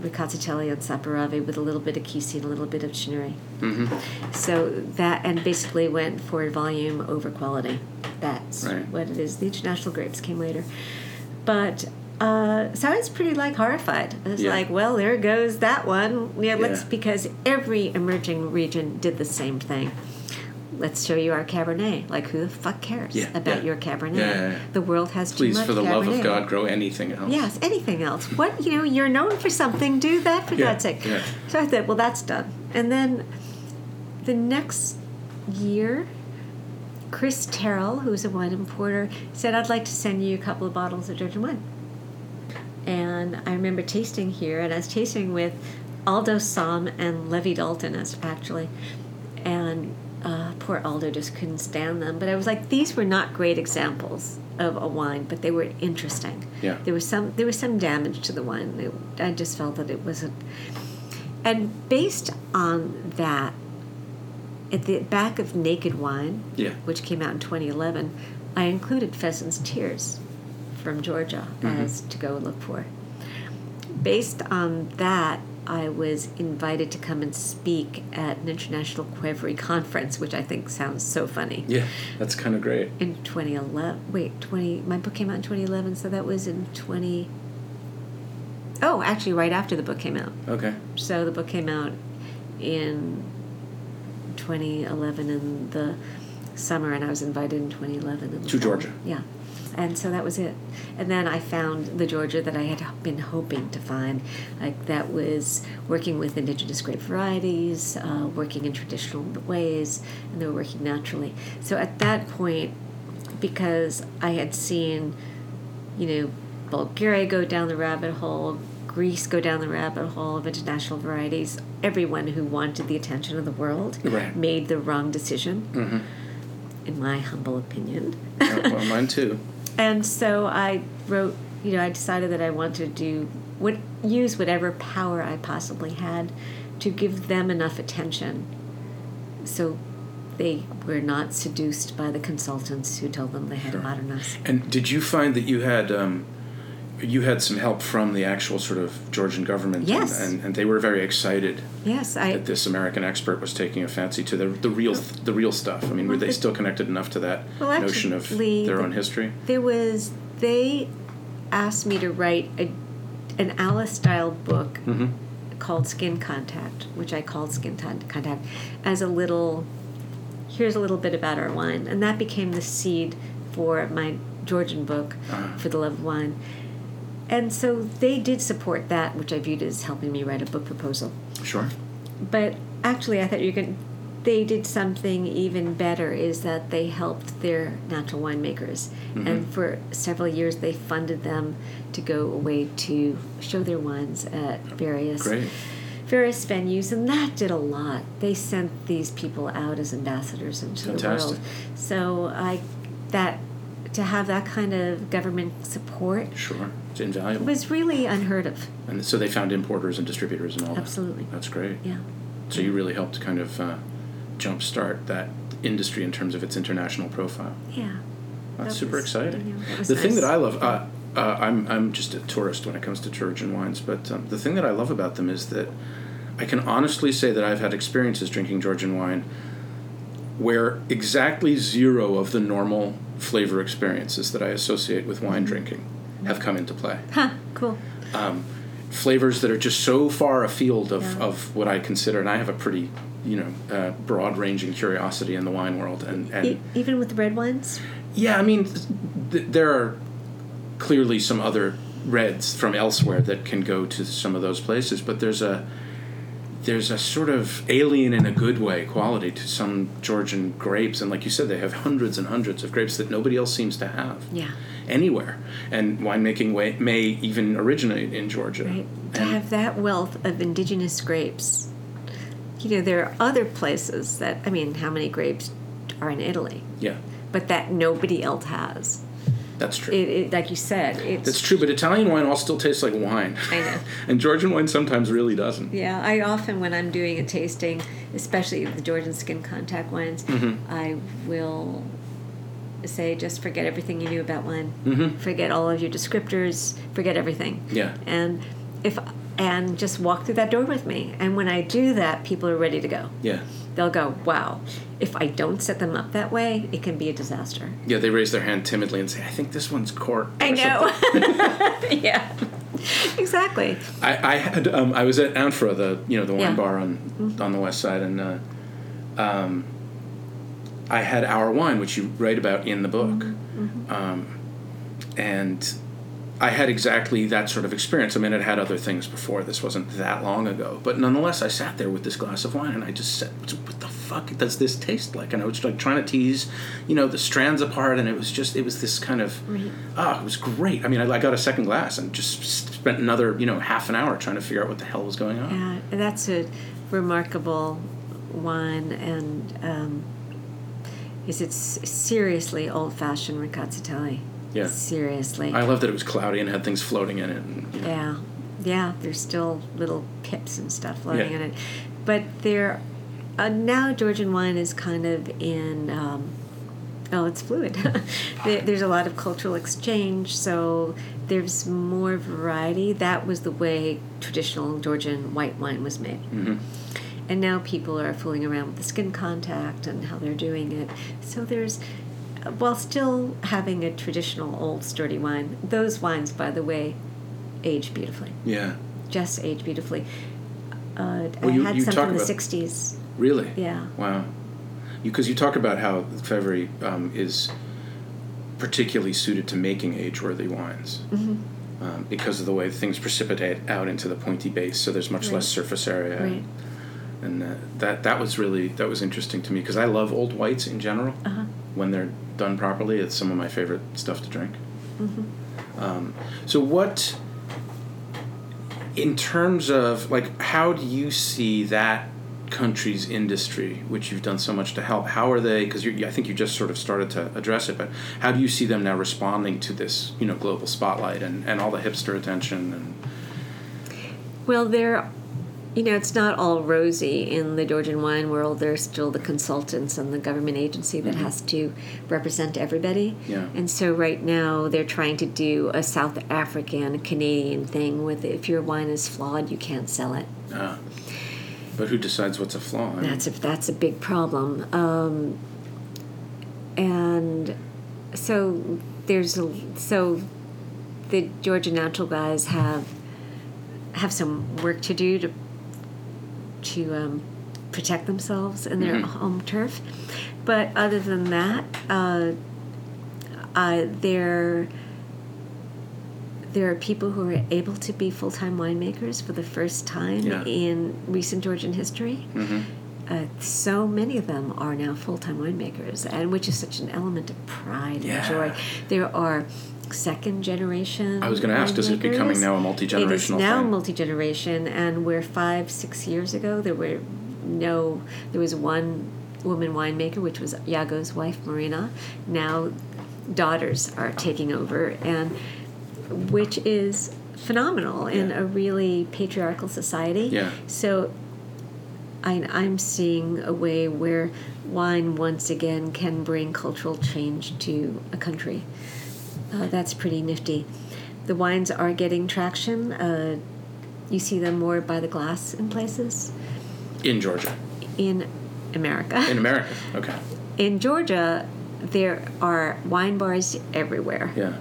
Rkatsiteli and Saperavi with a little bit of Kisi and a little bit of Chinuri. Mm-hmm. So that and basically went for volume over quality. That's Right. what it is. The international grapes came later, but uh, so I was pretty like horrified. I was Yeah. like, well, there goes that one. Yeah, let's Yeah. because every emerging region did the same thing. Let's show you our Cabernet. Like, who the fuck cares Yeah, about your Cabernet? The world has too much. Please, for the love of God, grow anything else. Yes, anything else. What you know, you're known for something. Do that for God's sake. So I thought, well, that's done. And then the next year, Chris Terrell, who's a wine importer, said, "I'd like to send you a couple of bottles of Georgian wine." And I remember tasting here, and I was tasting with Aldo Sohm and Levi Dalton, as actually, and uh, poor Aldo just couldn't stand them. But I was like, these were not great examples of a wine, but they were interesting. Yeah. There was some there was some damage to the wine. It, I just felt that it wasn't. And based on that, at the back of Naked Wine, Yeah. which came out in 2011, I included Pheasant's Tears from Georgia mm-hmm. as to go look for. Based on that, I was invited to come and speak at an international qvevri conference, which I think sounds so funny. Yeah, that's kind of great. In 2011, wait, 20. My book came out in 2011, so that was in 20. Oh, actually, right after the book came out. Okay. So the book came out in 2011 in the summer, and I was invited in 2011 in To fall. Georgia. Yeah, and so that was it. And then I found the Georgia that I had been hoping to find, like that was working with indigenous grape varieties, uh, working in traditional ways, and they were working naturally. So at that point, because I had seen, you know, Bulgaria go down the rabbit hole, Greece go down the rabbit hole of international varieties. Everyone who wanted the attention of the world Right. made the wrong decision, Mm-hmm. in my humble opinion. well, mine too. and so I wrote, you know, I decided that I wanted to do what use whatever power I possibly had to give them enough attention so they were not seduced by the consultants who told them they had to modernize. And did you find that you had um, you had some help from the actual sort of Georgian government? Yes. And, and, and they were very excited Yes, I that this American expert was taking a fancy to the the real the real stuff. I mean, were they still connected enough to that Well, notion of their the- own history? There was they asked me to write a, an Alice style book Mm-hmm. called Skin Contact, which I called Skin Contact, as a little. Here's a little bit about our wine, and that became the seed for my Georgian book, Uh-huh. For the Love of Wine. And so they did support that, which I viewed as helping me write a book proposal. Sure. But actually, I thought you could. They did something even better. Is that they helped their natural winemakers, Mm-hmm. and for several years they funded them to go away to show their wines at various Great. various venues, and that did a lot. They sent these people out as ambassadors into the Fantastic. world. So I that to have that kind of government support Sure. It's invaluable. was really unheard of. And so they found importers and distributors and all Absolutely. that. That's great. Yeah. So you really helped kind of uh, jumpstart that industry in terms of its international profile. Yeah. That's That super was- exciting. you know, the thing that I love, uh, uh, I'm I'm just a tourist when it comes to Georgian wines, but um, the thing that I love about them is that I can honestly say that I've had experiences drinking Georgian wine where exactly zero of the normal flavor experiences that I associate with Mm-hmm. wine drinking have come into play. Huh, cool. Um, flavors that are just so far afield of, Yeah. of what I consider, and I have a pretty you know uh, broad ranging curiosity in the wine world, and, and E- even with the red wines? yeah, I mean, th- th- there are clearly some other reds from elsewhere that can go to some of those places, but there's a there's a sort of alien in a good way quality to some Georgian grapes, and like you said, they have hundreds and hundreds of grapes that nobody else seems to have Yeah. Anywhere, and winemaking way, may even originate in Georgia. Right. To have that wealth of indigenous grapes. You know, there are other places that, I mean, how many grapes are in Italy? yeah, But that nobody else has. that's true. It, it like you said, it's. that's true, but Italian wine all still tastes like wine. I know. and Georgian wine sometimes really doesn't. Yeah, I often, when I'm doing a tasting, especially the Georgian skin contact wines, Mm-hmm. I will say, just forget everything you knew about wine. Mhm. Forget all of your descriptors. Forget everything. Yeah. And if and just walk through that door with me. And when I do that, people are ready to go. Yeah. They'll go, wow. If I don't set them up that way, it can be a disaster. Yeah, they raise their hand timidly and say, I think this one's court. I know. yeah. Exactly. I, I had um, I was at Anfora, the you know the wine Yeah. Mm-hmm. bar on on the west side, and uh, um, I had our wine, which you write about in the book, Mm-hmm. um, and I had exactly that sort of experience. I mean, I'd had other things before. This wasn't that long ago, but nonetheless, I sat there with this glass of wine, and I just said, "What the fuck does this taste like?" And I was like trying to tease, you know, the strands apart, and it was just it was this kind of ah, it was great. I mean, I, I got a second glass and just spent another you know half an hour trying to figure out what the hell was going on. Yeah, that's a remarkable wine, and um, is it seriously old-fashioned Rkatsiteli? Yeah. Seriously. I love that it was cloudy and had things floating in it. And, you know, yeah, yeah. There's still little pips and stuff floating Yeah. in it, but there uh, now Georgian wine is kind of in. Um, Oh, it's fluid. There- There's a lot of cultural exchange, so there's more variety. That was the way traditional Georgian white wine was made. Mhm. And now people are fooling around with the skin contact and how they're doing it. So there's, while still having a traditional old sturdy wine, those wines, by the way, age beautifully. yeah, Just age beautifully. Uh, Well, I you- had you some from the about- 60s. really. Yeah. Wow. Because you, talk about how qvevri um, is particularly suited to making age-worthy wines. Mm-hmm. Um, because of the way things precipitate out into the pointy base, so there's much Right. less surface area, Right. And uh, that that was really that was interesting to me because I love old whites in general. Uh-huh. When they're done properly, it's some of my favorite stuff to drink. Mm-hmm. Um, so what, in terms of like, how do you see that country's industry, which you've done so much to help? How are they? Because I think you just sort of started to address it, but how do you see them now responding to this, you know, global spotlight and, and all the hipster attention and Well, there, you know, it's not all rosy in the Georgian wine world. There's still the consultants and the government agency that has to represent everybody. Yeah. And so right now they're trying to do a South African Canadian thing with if your wine is flawed, you can't sell it. uh, but who decides what's a flaw? I mean, That's a that's a big problem. Um, and so there's a, so the Georgia Natural guys have have some work to do to to um, protect themselves in their Mhm. home turf. But other than that, uh, uh, there there are people who are able to be full time winemakers for the first time Yeah. in recent Georgian history. Mm-hmm. Uh, so many of them are now full time winemakers, and which is such an element of pride Yeah. and joy. There are second generation. I was gonna ask, is it becoming now a multi-generational It is now multi generation, and where five six years ago there were no, there was one woman winemaker, which was Iago's wife Marina. Now daughters are taking over, and which is phenomenal in a really patriarchal society. Yeah. So I, I'm seeing a way where wine once again can bring cultural change to a country. Uh, that's pretty nifty. The wines are getting traction. Uh, you see them more by the glass in places In Georgia. in America. In America. Okay. in Georgia, there are wine bars everywhere. Yeah.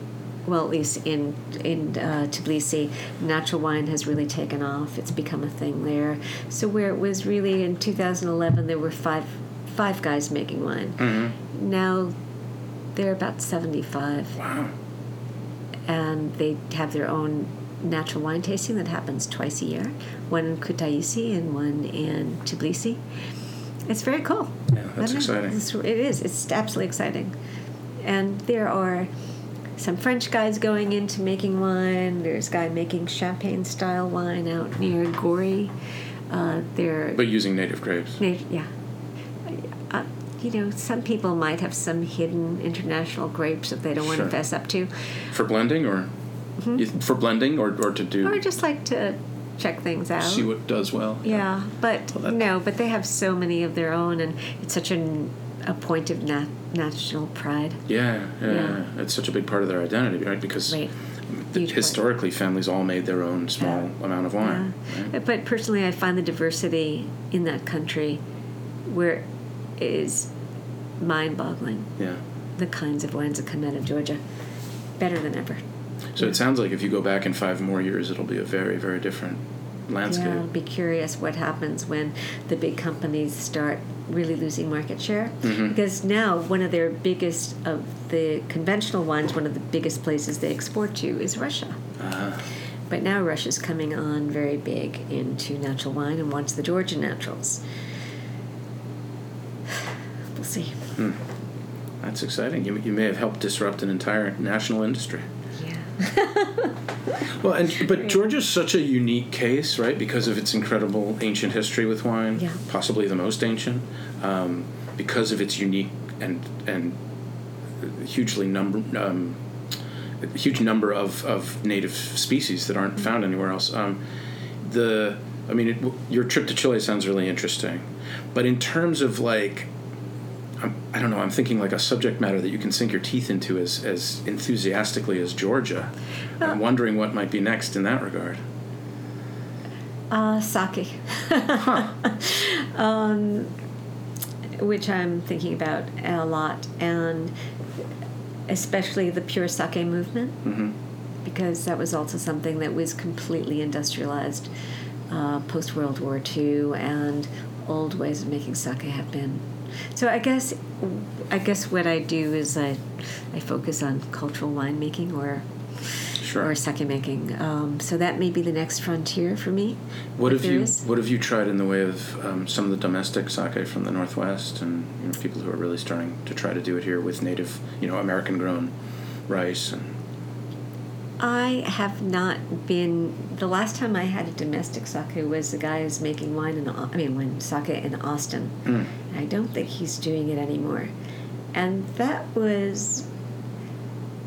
Well, at least in in uh, Tbilisi, natural wine has really taken off. It's become a thing there. So where it was really in 2011, there were five five guys making wine. Mm-hmm. Now there are about 75, Wow. And they have their own natural wine tasting that happens twice a year. One in Kutaisi and one in Tbilisi. It's very cool. Yeah, that's exciting. It's, it is. It's absolutely exciting. And there are some French guys going into making wine. There's a guy making champagne style wine out near Gori. Uh, there, But using native grapes. Na- yeah. You know, some people might have some hidden international grapes that they don't want to fess up to, For blending or you- for blending or, or to do Mm-hmm. or just like to check things out. see what does well. Yeah, but Well, no, but they have so many of their own, and it's such an, a point of nat- national pride. Yeah, yeah, Yeah. yeah. It's such a big part of their identity, right? Because Right. th- Huge part. historically, families all made their own small amount of wine. Yeah. right? But personally, I find the diversity in that country where is mind-boggling. Yeah. The kinds of wines that come out of Georgia, better than ever. So it sounds like if you go back in five more years, it'll be a very, very different landscape. Yeah, I'll be curious what happens when the big companies start really losing market share. Mm-hmm. Because now one of their biggest of the conventional wines, one of the biggest places they export to is Russia. Uh, But now Russia's coming on very big into natural wine and wants the Georgian naturals. We'll see. That's exciting. You, you may have helped disrupt an entire national industry. Yeah. Well, and but Georgia's such a unique case, right? Because of its incredible ancient history with wine, Yeah. possibly the most ancient, um, because of its unique and and hugely number um, huge number of, of native species that aren't found anywhere else. Um, the I mean, it, your trip to Chile sounds really interesting, but in terms of like I'm, I don't know. I'm thinking like a subject matter that you can sink your teeth into as, as enthusiastically as Georgia. I'm wondering what might be next in that regard. Uh, sake. um, which I'm thinking about a lot, and especially the pure sake movement, hmm because that was also something that was completely industrialized uh, post World War II, and old ways of making sake have been. So I guess, I guess what I do is I, I focus on cultural winemaking or Sure. or sake making. Um, so that may be the next frontier for me. What have you is. What have you tried in the way of um, some of the domestic sake from the Northwest and you know, people who are really starting to try to do it here with native, you know, American grown rice and I have not been. The last time I had a domestic sake was the guy who's making wine in. I mean, wine sake in Austin. Mm. I don't think he's doing it anymore, and that was.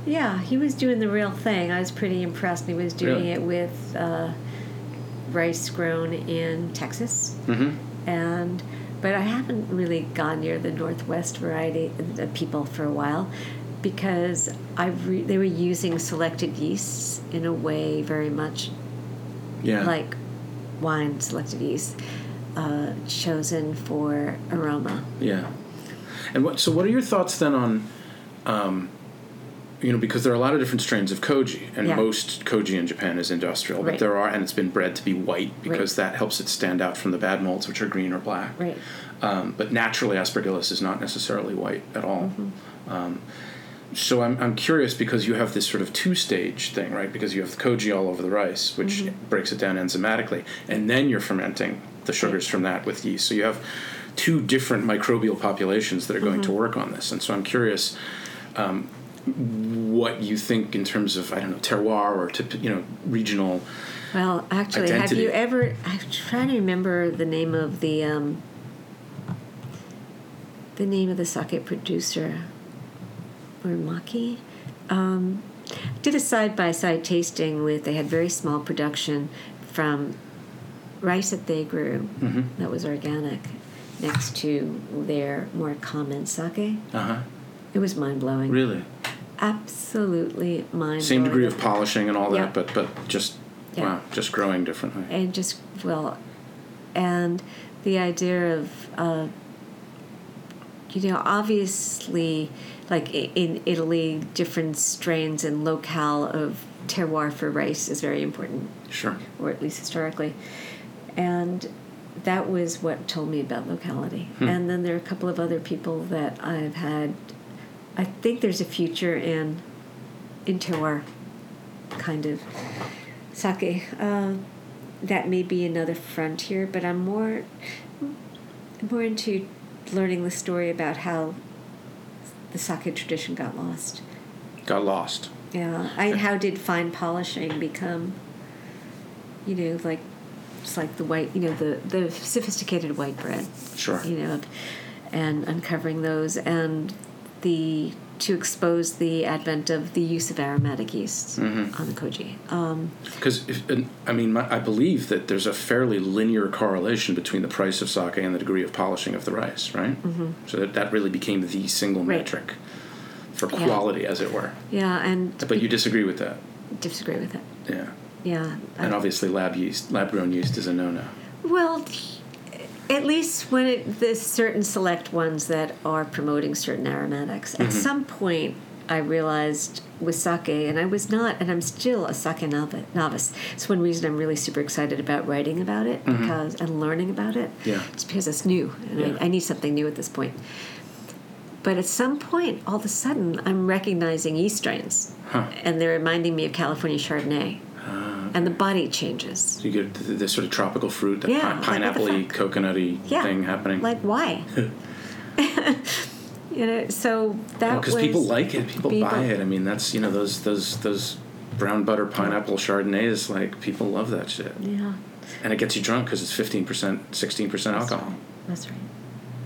Yeah, he was doing the real thing. I was pretty impressed. He was doing Really? it with uh, rice grown in Texas, hmm and but I haven't really gone near the Northwest variety of people for a while because I re- they were using selected yeasts in a way very much yeah like wine selected yeast uh, chosen for aroma. Yeah. And what? So, what are your thoughts then on, um, you know, because there are a lot of different strains of koji, and Yeah. most koji in Japan is industrial, right. but there are, and it's been bred to be white because that helps it stand out from the bad molds, which are green or black. Right. Um, but naturally, aspergillus is not necessarily white at all. Mm-hmm. Um, so I'm, I'm curious because you have this sort of two stage thing, right? Because you have the koji all over the rice, which Mm-hmm. breaks it down enzymatically, and then you're fermenting the sugars from that with yeast. So you have two different microbial populations that are going to Mm-hmm. work on this. And so I'm curious um, what you think in terms of I don't know terroir or you know regional. Well, actually, Identity. have you ever? I'm trying to remember the name of the um, the name of the sake producer, Urimaki. Um, did a side by side tasting with. They had very small production from rice that they grew Mm-hmm. that was organic, next to their more common sake. Uh huh. It was mind blowing. Really, Absolutely mind blowing. same degree of polishing and all that, but but just wow, just growing differently. and just well and the idea of uh, you know obviously like in italy different strains and locale of terroir for rice is very important. Sure. or at least historically. And that was what told me about locality. And then there are a couple of other people that i've had i think there's a future in in terroir kind of. Sake um, that may be another frontier but i'm more more into learning the story about how the sake tradition got lost Got lost. yeah I, how did fine polishing become you know like it's like the white you know the the sophisticated white bread Sure. you know and uncovering those and the to expose the advent of the use of aromatic yeasts on the koji um, Because I mean, my, I believe that there's a fairly linear correlation between the price of sake and the degree of polishing of the rice, right? Mm-hmm. So that that really became the single Right. metric for Yeah. quality, as it were. yeah and But you disagree with that, disagree with it yeah. yeah And I- obviously, lab yeast, lab grown yeast is a no no. Well, at least when it, there's certain select ones that are promoting certain aromatics. At mm-hmm. some point, I realized with sake, and I was not, and I'm still a sake novice. It's one reason I'm really super excited about writing about it mm-hmm. because and learning about it. Yeah. it's because it's new, and Yeah. I, I need something new at this point. But at some point, all of a sudden, I'm recognizing yeast strains, Huh. and they're reminding me of California Chardonnay, and the body changes. So you get this sort of tropical fruit, that Yeah, pi- like, pineapple-y, coconutty Yeah, thing happening. Like why? you know, so that because people like it, people, people- buy it. I mean, that's you know those those those brown butter pineapple chardonnays. Like people love that shit, Yeah, and it gets you drunk because it's fifteen percent, sixteen percent alcohol. right. That's right.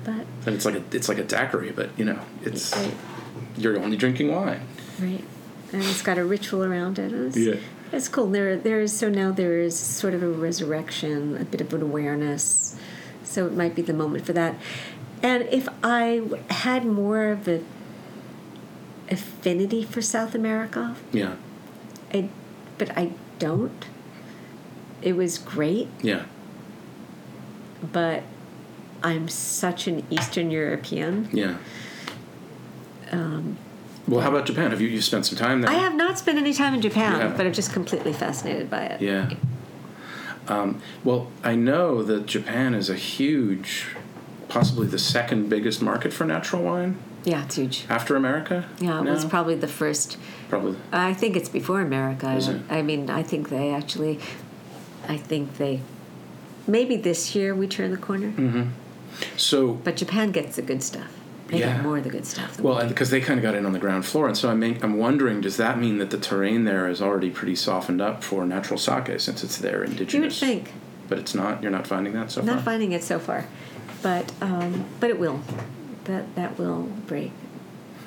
But And it's like a it's like a daiquiri, but you know it's right, you're only drinking wine. right, and it's got a ritual around it. It's, Yeah. It's cool. There, there is so now there is sort of a resurrection, a bit of an awareness. So it might be the moment for that. And if I had more of an affinity for South America, Yeah, I, but I don't. It was great, yeah, but I'm such an Eastern European. yeah. Um, well, how about Japan? Have you you spent some time there? I have not spent any time in Japan, haven't? but I'm just completely fascinated by it. Yeah. Um, well, I know that Japan is a huge, possibly the second biggest market for natural wine Yeah, it's huge. after America. Yeah, it was now? probably the first. probably. I think it's before America. I Is don't- it? I mean, I think they actually. I think they. Maybe this year we turn the corner, Mm-hmm. So but Japan gets the good stuff. They Yeah. get more of the good stuff. Well, we and because they kind of got in on the ground floor, and so I mean, I'm wondering, does that mean that the terrain there is already pretty softened up for natural sake since it's there do. you would think. but it's not. You're not finding that so Not far. finding it so far, but um, but it will. That that will break.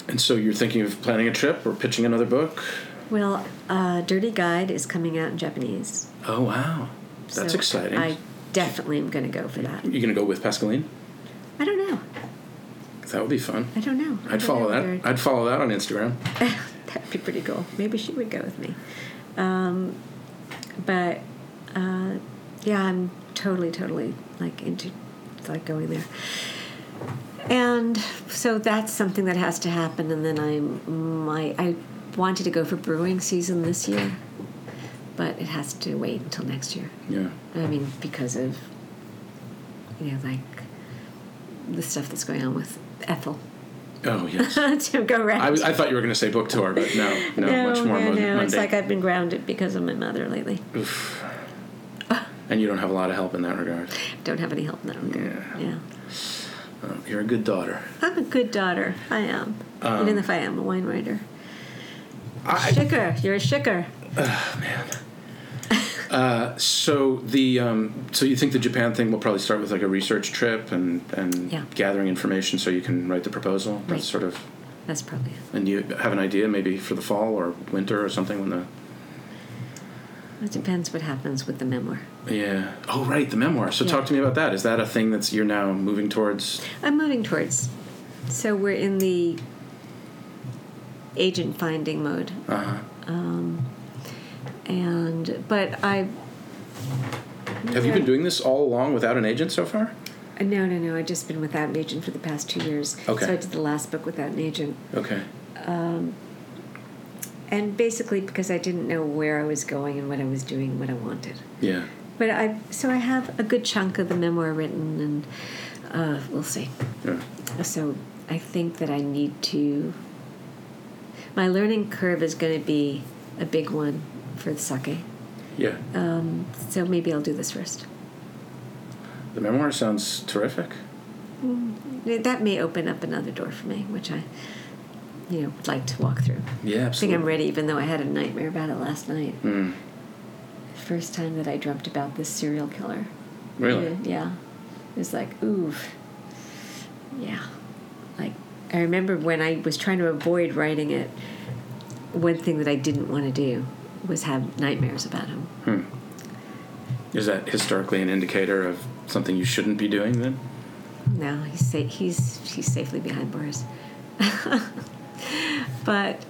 And so you're thinking of planning a trip or pitching another book? Well, uh, Dirty Guide is coming out in Japanese. Oh wow, that's so exciting. I definitely am going to go for that. You're gonna go with Pascaline? I don't know. That would be fun. I don't know. I I'd follow that. I'd follow that on Instagram. That'd be pretty cool. Maybe she would go with me. Um, but uh, yeah, I'm totally, totally like into like going there. And so that's something that has to happen. And then I, my, I wanted to go for brewing season this year, but it has to wait until next year. Yeah. I mean, because of you know, like the stuff that's going on with Ethel. Oh yes. to go around. I, was, I thought you were going to say book tour, but no, no, no, much more no, mon- no. mundane. It's like I've been grounded because of my mother lately. and you don't have a lot of help in that regard. Don't have any help in that regard. Yeah. Yeah. Uh, you're a good daughter. I'm a good daughter. I am. Even if I am a wine writer. Um, I, Shicker. You're a shicker. Uh, so the um, so you think the Japan thing will probably start with like a research trip and and Yeah. gathering information so you can write the proposal. Right. That's sort of. That's probably it. And you have an idea maybe for the fall or winter or something when the It depends what happens with the memoir. yeah oh right the memoir. So Yeah. talk to me about that. Is that a thing that's you're now moving towards? I'm moving towards. So we're in the agent finding mode. Uh, And, but I, have you been doing this all along without an agent so far? uh, no, no, no, I've just been without an agent for the past two years. Okay. So I did the last book without an agent. Okay. Um and basically because I didn't know where I was going and what I was doing, what I wanted. Yeah. But I, so I have a good chunk of the memoir written, and uh, we'll see. Yeah. So I think that I need to. My learning curve is going to be a big one for the sake. Yeah. Um, so maybe I'll do this first. The memoir sounds terrific. That may open up another door for me, which I, you know, would like to walk through. Yeah, I think. I'm ready, even though I had a nightmare about it last night. Mm. First time that I dreamt about this serial killer. Really? Yeah. It was like, oof. Yeah. Like, I remember when I was trying to avoid writing it, one thing that I didn't want to do was have nightmares about him. Hmm. Is that historically an indicator of something you shouldn't be doing then? No, he's sa- he's he's safely behind bars. but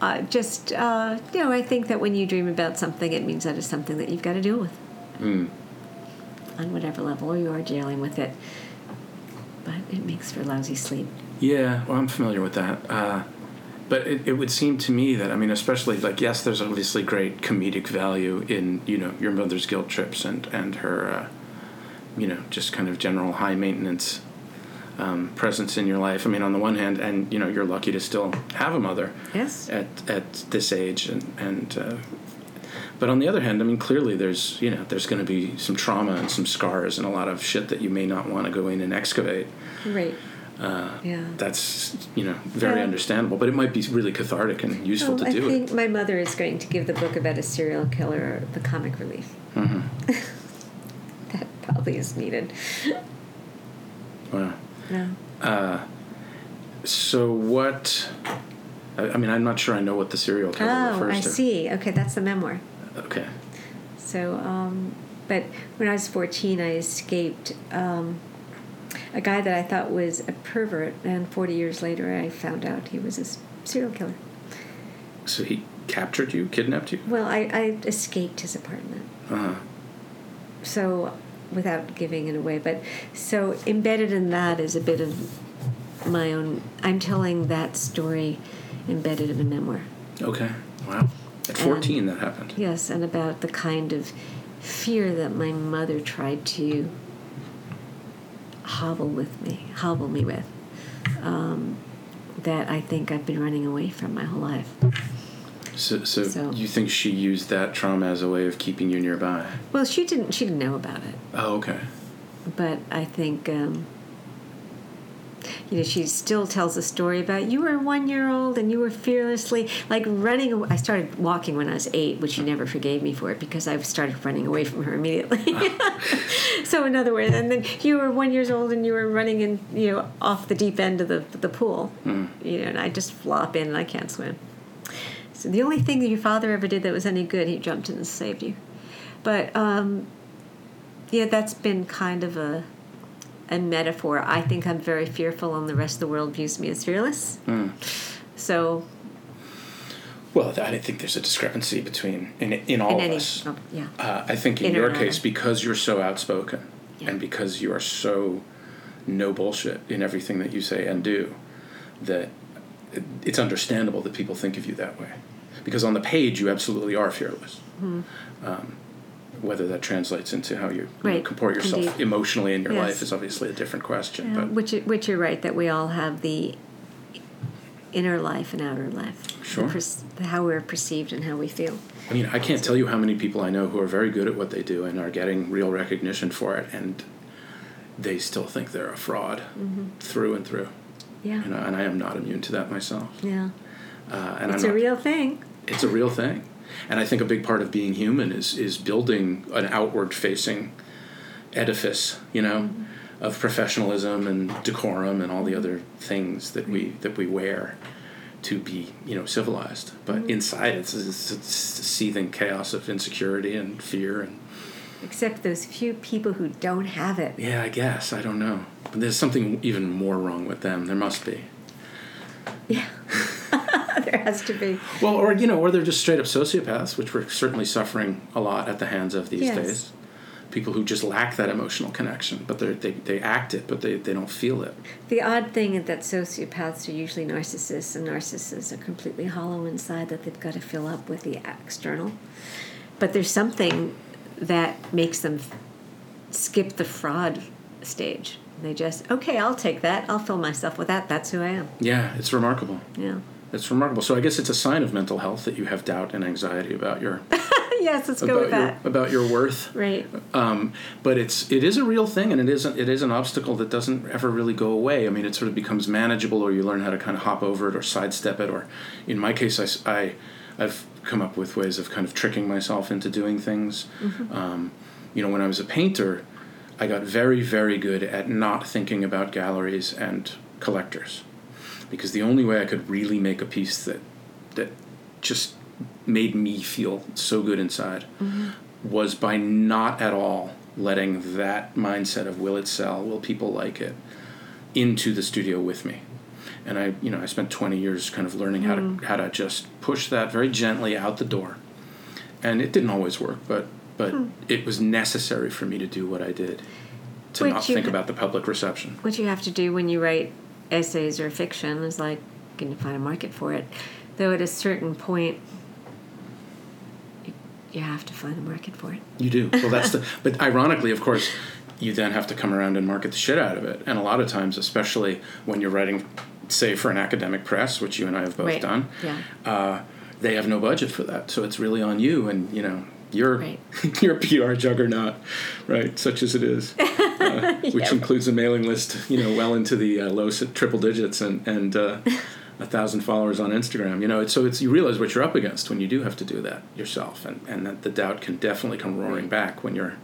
uh, just uh, you know, I think that when you dream about something, it means that it's something that you've got to deal with Mm. on whatever level you are dealing with it. But it makes for lousy sleep. Yeah, well, I'm familiar with that. Uh, but it, it would seem to me that, I mean, especially, like, yes, there's obviously great comedic value in, you know, your mother's guilt trips and, and her, uh, you know, just kind of general high maintenance um, presence in your life. I mean, on the one hand, and, you know, you're lucky to still have a mother Yes. at, at this age. And, and uh, but on the other hand, I mean, clearly there's, you know, there's going to be some trauma and some scars and a lot of shit that you may not want to go in and excavate. Right. Uh, Yeah. that's you know very Yeah. understandable but it might be really cathartic and useful Well, to do. I think it my mother is going to give the book about a serial killer the comic relief. hmm That probably is needed. wow No. uh, so what I, I mean i'm not sure i know what the serial killer Oh, refers I to I see. Okay, that's the memoir. okay So, um, but when I was 14, I escaped um, a guy that I thought was a pervert, and 40 years later, I found out he was a serial killer. so he captured you kidnapped you Well, I, I escaped his apartment. uh-huh. So, without giving it away, but so embedded in that is a bit of my own. I'm telling that story embedded in a memoir. okay wow at 14 that happened Yes, and about the kind of fear that my mother tried to hobble with me, hobble me with, um, that I think I've been running away from my whole life. so, so, So- you think she used that trauma as a way of keeping you nearby Well, she didn't. She didn't know about it, oh okay but I think. Um, you know, she still tells a story about you were one year old and you were fearlessly like running. I started walking when I was eight, which she never forgave me for it because I started running away from her immediately. so in other words, and then you were one years old and you were running in, you know, off the deep end of the the pool. You know, and I just flop in and I can't swim. So the only thing that your father ever did that was any good, he jumped in and saved you. But um, yeah, that's been kind of a a metaphor. I think I'm very fearful, and the rest of the world views me as fearless. So well i don't think there's a discrepancy between in, in all in of any, us oh, yeah, Uh, I think in In your case, because you're so outspoken Yeah. and because you are so no bullshit in everything that you say and do, that it's understandable that people think of you that way. Because on the page, you absolutely are fearless. Hmm. Um, whether that translates into how you, you know, comport yourself indeed. emotionally in your Yes. life is obviously a different question. Yeah, but which which you're right that we all have the inner life and outer life. Sure. how we're perceived and how we feel. I mean, I can't tell you how many people I know who are very good at what they do and are getting real recognition for it, and they still think they're a fraud through and through. Yeah. You know, and I am not immune to that myself. Yeah. Uh, and It's I'm a not- real thing. it's a real thing and i think a big part of being human is is building an outward facing edifice you know mm-hmm. of professionalism and decorum and all the other things that we that we wear to be you know civilized. But mm-hmm. inside it's, it's, it's a seething chaos of insecurity and fear and Except those few people who don't have it. yeah i guess. I don't know. But there's something even more wrong with them. There must be Yeah. there has to be. Well, or you know, or they're just straight up sociopaths, which we're certainly suffering a lot at the hands of these Yes. days. People who just lack that emotional connection, but they they they act it, but they, they don't feel it. The odd thing is that sociopaths are usually narcissists, and narcissists are completely hollow inside that they've got to fill up with the external. But there's something that makes them skip the fraud stage. They just, okay, I'll take that. I'll fill myself with that. That's who I am. Yeah, it's remarkable. Yeah. It's remarkable. So I guess it's a sign of mental health that you have doubt and anxiety about your yes, let's go about with your that. about your worth. Right. Um, but it's it is a real thing, and it isn't it is an obstacle that doesn't ever really go away. I mean, it sort of becomes manageable, or you learn how to kind of hop over it or sidestep it. Or, in my case, I I've come up with ways of kind of tricking myself into doing things. Um, you know, when I was a painter, I got very very good at not thinking about galleries and collectors, because the only way I could really make a piece that that just made me feel so good inside mm-hmm. was by not at all letting that mindset of will it sell, will people like it, into the studio with me. And I, you know, I spent 20 years kind of learning how to mm. how to just push that very gently out the door. And it didn't always work, but but it was necessary for me to do what I did. To Which not think ha- about the public reception. What you have to do when you write essays or fiction is like, can you find a market for it? Though at a certain point, you, you have to find a market for it. You do. Well, that's the. But ironically, of course, you then have to come around and market the shit out of it. And a lot of times, especially when you're writing, say, for an academic press, which you and I have both Right. done, Yeah. uh, they have no budget for that. So it's really on you. And you know, you're Right. you're a PR juggernaut, right? Such as it is, uh, which Yeah. includes a mailing list, you know, well into the uh, low triple digits and and. Uh, a thousand followers on Instagram, you know, it's, so it's you realize what you're up against when you do have to do that yourself, and and that the doubt can definitely come roaring back when you're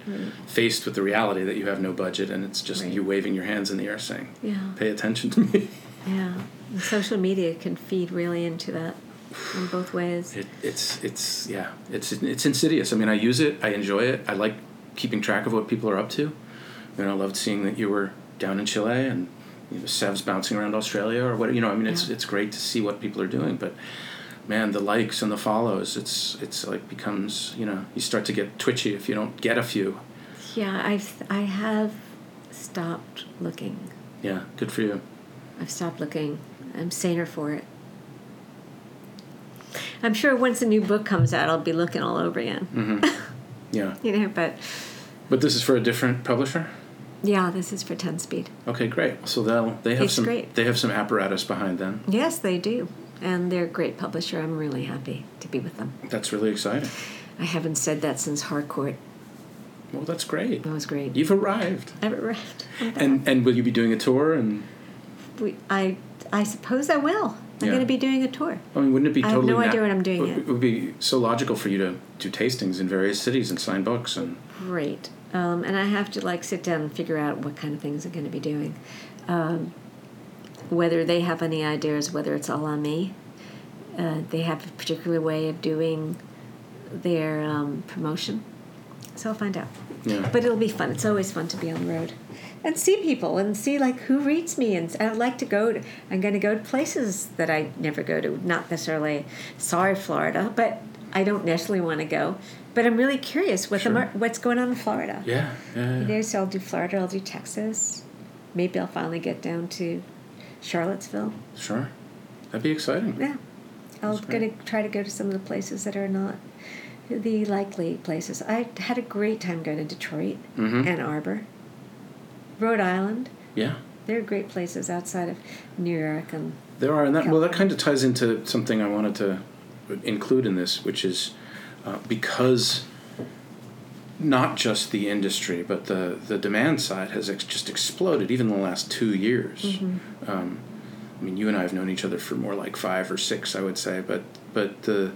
faced with the reality that you have no budget and it's just Right. you waving your hands in the air saying, Yeah. "Pay attention to me." Yeah. And social media can feed really into that in both ways. It, it's it's yeah, it's it's insidious. I mean, I use it, I enjoy it, I like keeping track of what people are up to. You know, I loved seeing that you were down in Chile and you know, Sev's bouncing around Australia or what. You know, I mean, it's Yeah. it's great to see what people are doing, but man, the likes and the follows, it's it's like becomes you know you start to get twitchy if you don't get a few. Yeah, I've I have stopped looking. Yeah, good for you. I've stopped looking. I'm saner for it. I'm sure once a new book comes out, I'll be looking all over again. Mm-hmm. Yeah, You know, but but this is for a different publisher. yeah, this is for Ten Speed. Okay, great. So they'll they have It's some great. they have some apparatus behind them. Yes, they do, and they're a great publisher. I'm really happy to be with them. That's really exciting. I haven't said that since Harcourt. Well, that's great. That was great. You've arrived. I've arrived. And and will you be doing a tour? And we, I, I suppose I will. I'm Yeah. going to be doing a tour. I mean, wouldn't it be I have totally? no idea what I'm doing It it would be so logical for you to do tastings in various cities and sign books and. Great. Um, and I have to like sit down and figure out what kind of things I'm going to be doing. Um, whether they have any ideas, whether it's all on me. Uh, they have a particular way of doing their um, promotion. So I'll find out. Yeah. But it'll be fun. It's always fun to be on the road and see people and see like who reads me. And I would like to go to. I'm going to go to places that I never go to. Not necessarily, sorry, Florida, but I don't necessarily want to go. But I'm really curious what Sure. the mar- what's going on in Florida. yeah, yeah, You know, so I'll do Florida. I'll do Texas. Maybe I'll finally get down to Charlottesville. Sure, that'd be exciting. Yeah, I'm going to try to go to some of the places that are not the likely places. I had a great time going to Detroit, Mhm. Ann Arbor, Rhode Island. Yeah, They're great places outside of New York and There are, and that well, that kind of ties into something I wanted to include in this, which is uh, because not just the industry, but the the demand side has ex- just exploded even in the last two years. Mm-hmm. Um, I mean, you and I have known each other for more like five or six, I would say, but but the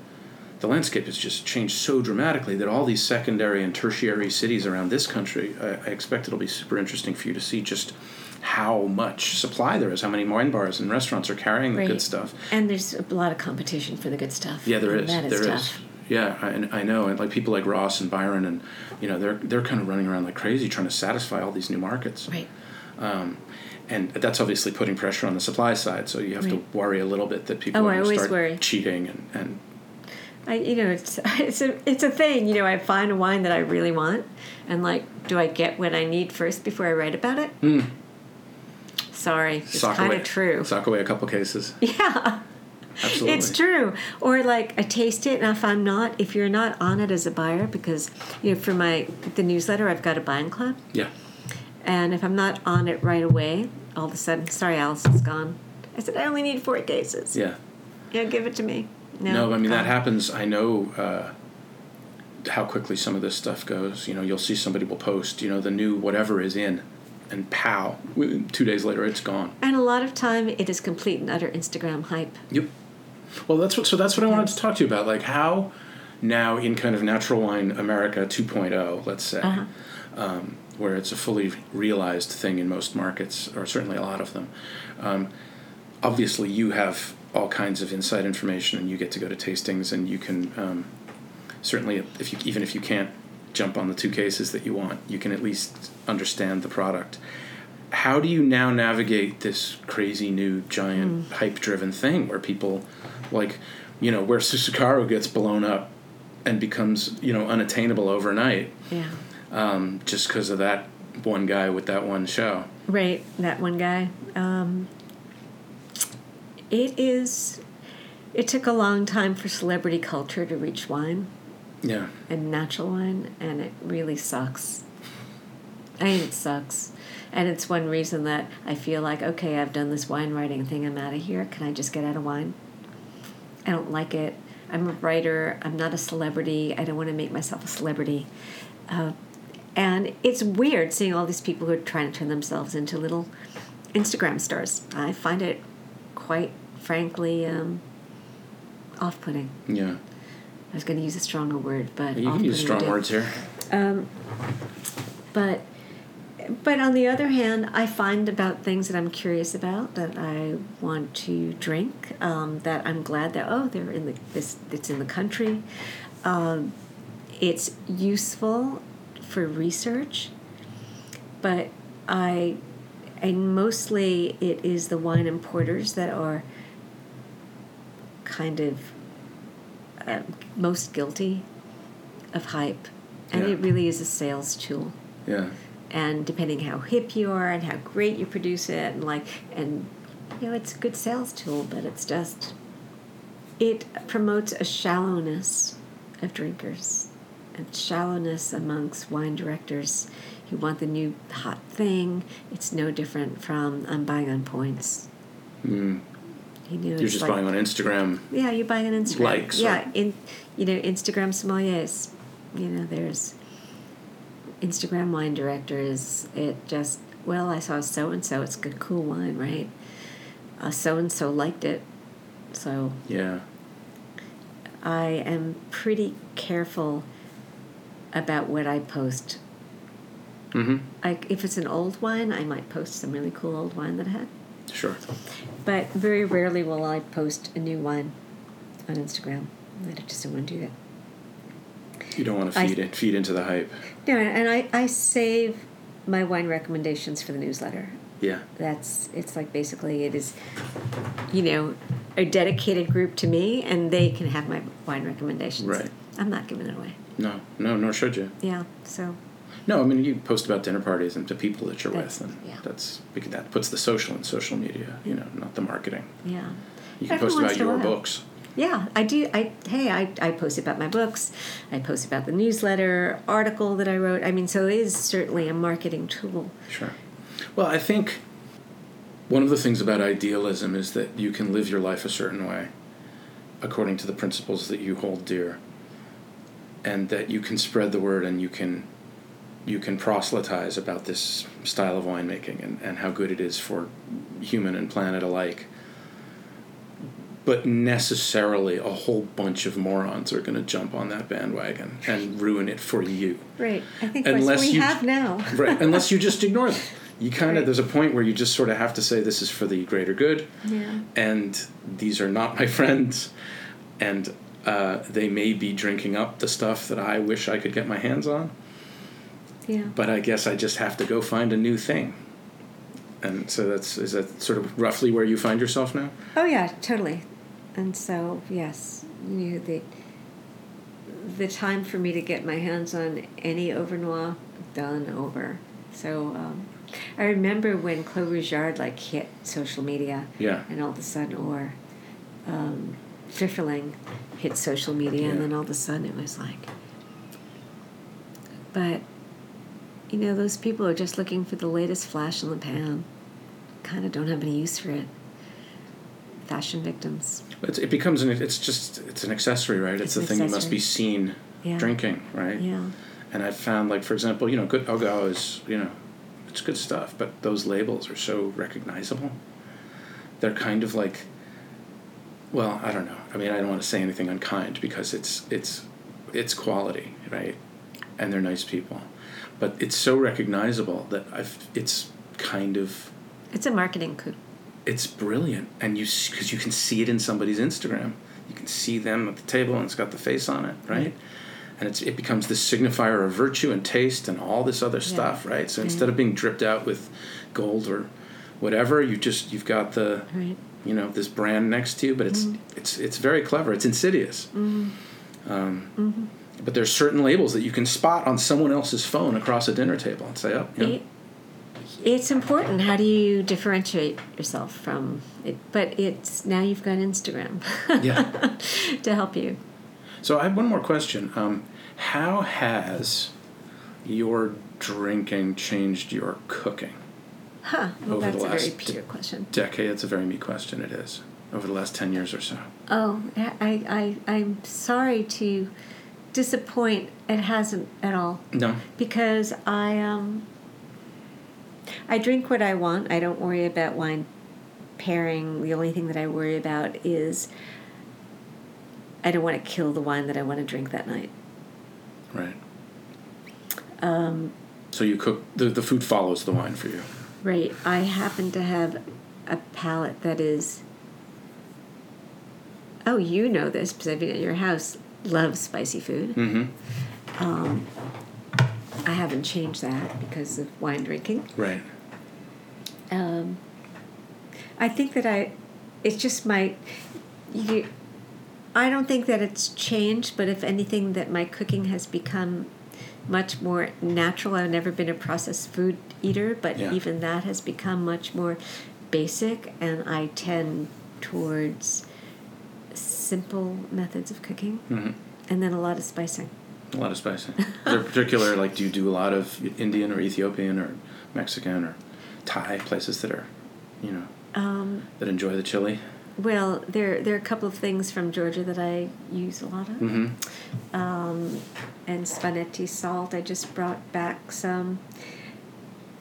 the landscape has just changed so dramatically that all these secondary and tertiary cities around this country, I, I expect it'll be super interesting for you to see just how much supply there is, how many wine bars and restaurants are carrying the good stuff. And there's a lot of competition for the good stuff. Yeah, there is. That is There is. tough. Yeah, I, I know, and like people like Ross and Byron, and you know, they're they're kind of running around like crazy trying to satisfy all these new markets. Right. Um, and that's obviously putting pressure on the supply side. So you have Right. to worry a little bit that people Oh, are I going to start worry. cheating and, and I, you know, it's it's a it's a thing. You know, I find a wine that I really want, and like, do I get what I need first before I write about it? Hmm. Sorry, it's kind of true. Sock away a couple cases. Yeah, Absolutely. it's true. Or like, I taste it, and if I'm not, if you're not on it as a buyer, because you know, for my the newsletter, I've got a buying club, Yeah. and if I'm not on it right away, all of a sudden, sorry, Alice, it's gone. I said, I only need four cases. Yeah. Yeah, give it to me. No, No, I mean that happens. I know uh, how quickly some of this stuff goes. You know, you'll see somebody will post, you know, the new whatever is in, and pow, two days later it's gone. And a lot of time, it is complete and utter Instagram hype. Yep. Well, that's what. So that's what I wanted to talk to you about. Like how now in kind of natural wine America 2.0, let's say, Uh-huh. um, where it's a fully realized thing in most markets, or certainly a lot of them. Um, obviously, you have all kinds of inside information, and you get to go to tastings, and you can um, certainly, if you even if you can't jump on the two cases that you want, you can at least understand the product. How do you now navigate this crazy new giant hype driven thing where people like you know where Susucaru gets blown up and becomes you know unattainable overnight Yeah. um, just because of that one guy with that one show. Right, that one guy. Um, it is. It took a long time for celebrity culture to reach wine Yeah, and natural wine, and it really sucks. I mean, it sucks. And it's one reason that I feel like, okay, I've done this wine writing thing, I'm out of here. Can I just get out of wine? I don't like it. I'm a writer, I'm not a celebrity. I don't want to make myself a celebrity. Uh, and it's weird seeing all these people who are trying to turn themselves into little Instagram stars. I find it quite frankly um, off putting. yeah. I was going to use a stronger word, but You can use strong words here. Um, but but on the other hand, I find about things that I'm curious about that I want to drink. Um, that I'm glad that oh they're in the this it's in the country. Um, it's useful for research, but I and mostly it is the wine importers that are kind of uh, most guilty of hype, and Yeah. it really is a sales tool. Yeah, And depending how hip you are and how great you produce it, and like, and you know, it's a good sales tool, but it's just it promotes a shallowness of drinkers and shallowness amongst wine directors who want the new hot thing. It's no different from I'm buying on points. mm. You know, you're just like- buying on Instagram. yeah, you're buying on Instagram. Likes or- Yeah, in you know Instagram sommeliers. You know, there's Instagram wine directors. It just well, I saw so and so. It's good, cool wine, right? So and so liked it, so Yeah, I am pretty careful about what I post. mm-hmm. Like if it's an old wine, I might post some really cool old wine that I had. Sure. But very rarely will I post a new one on Instagram. I just don't want to do that. You don't want to I- feed it, feed into the hype. No, and I, I save my wine recommendations for the newsletter. Yeah, That's it's like basically it is, you know, a dedicated group to me, and they can have my wine recommendations. Right. I'm not giving it away. no, no, nor should you. Yeah. So No, I mean you post about dinner parties and to people that you're That's- with, and yeah. that's because that puts the social in social media. You know, not the marketing. yeah. You can Every post about your books. Yeah, I do. I hey, I, I post about my books. I post about the newsletter article that I wrote. I mean, so it is certainly a marketing tool. Sure. Well, I think one of the things about idealism is that you can live your life a certain way according to the principles that you hold dear and that you can spread the word and you can you can proselytize about this style of winemaking and, and how good it is for human and planet alike but necessarily a whole bunch of morons are going to jump on that bandwagon and ruin it for you Right. I think Unless we you- have now. right unless you just ignore them you kind of Right. there's a point where you just sort of have to say this is for the greater good Yeah. and these are not my friends and uh, they may be drinking up the stuff that i wish i could get my hands on Yeah. but i guess i just have to go find a new thing and so that's is that sort of roughly where you find yourself now Oh yeah, totally. And so yes, you know, the the time for me to get my hands on any Overnoy done over. So um, I remember when Clos Rougeard like hit social media, yeah and all of a sudden, or um, Pfifferling hit social media, and then all of a sudden it was like. But, you know, those people are just looking for the latest flash in the pan. Kind of don't have any use for it. Fashion victims. it's, it becomes an it's just it's an accessory right it's, It's the thing you must be seen Yeah. drinking right Yeah. and I've found like for example, you know, Gut Oggau is you know, it's good stuff, but those labels are so recognizable. They're kind of like, well, I don't know. I mean, I don't want to say anything unkind because it's it's it's quality, right? And they're nice people, but it's so recognizable that I've it's kind of It's a marketing coup. it's brilliant and you because you can see it in somebody's instagram. You can see them at the table and it's got the face on it right? And it's it becomes this signifier of virtue and taste and all this other stuff right? So instead of being dripped out with gold or whatever you just you've got the Right. you know this brand next to you but it's mm-hmm. it's it's very clever. It's insidious. Mm-hmm. Um, mm-hmm. But there's certain labels that you can spot on someone else's phone across a dinner table and say oh you know, It, it's important. How do you differentiate yourself from it? But it's now you've got Instagram yeah to help you. So I have one more question. Um, how has your drinking changed your cooking? Huh. Well, Over the that's a very last Peter question. Decade. It's a very me question. It is over the last ten years or so. Oh, I, I, I'm sorry to disappoint. It hasn't at all No. because I um. I drink what I want. I don't worry about wine pairing. The only thing that I worry about is I don't want to kill the wine that I want to drink that night. Right. Um, So you cook the the food follows the wine for you. Right. I happen to have a palate that is. Oh, you know this because I've been at your house. Love spicy food. Mm-hmm. Um, I haven't changed that because of wine drinking. Right. Um, I think that I, it's just my, you, I don't think that it's changed, but if anything, that my cooking has become much more natural. I've never been a processed food eater, but Yeah. even that has become much more basic, and I tend towards simple methods of cooking Mm-hmm. and then a lot of spicing. A lot of spicing. Is there particular like do you do a lot of Indian or Ethiopian or Mexican or Thai places that are, you know, Um, that enjoy the chili? well, there there are a couple of things from Georgia that I use a lot of. Mm-hmm. um, and Svaneti salt. I just brought back some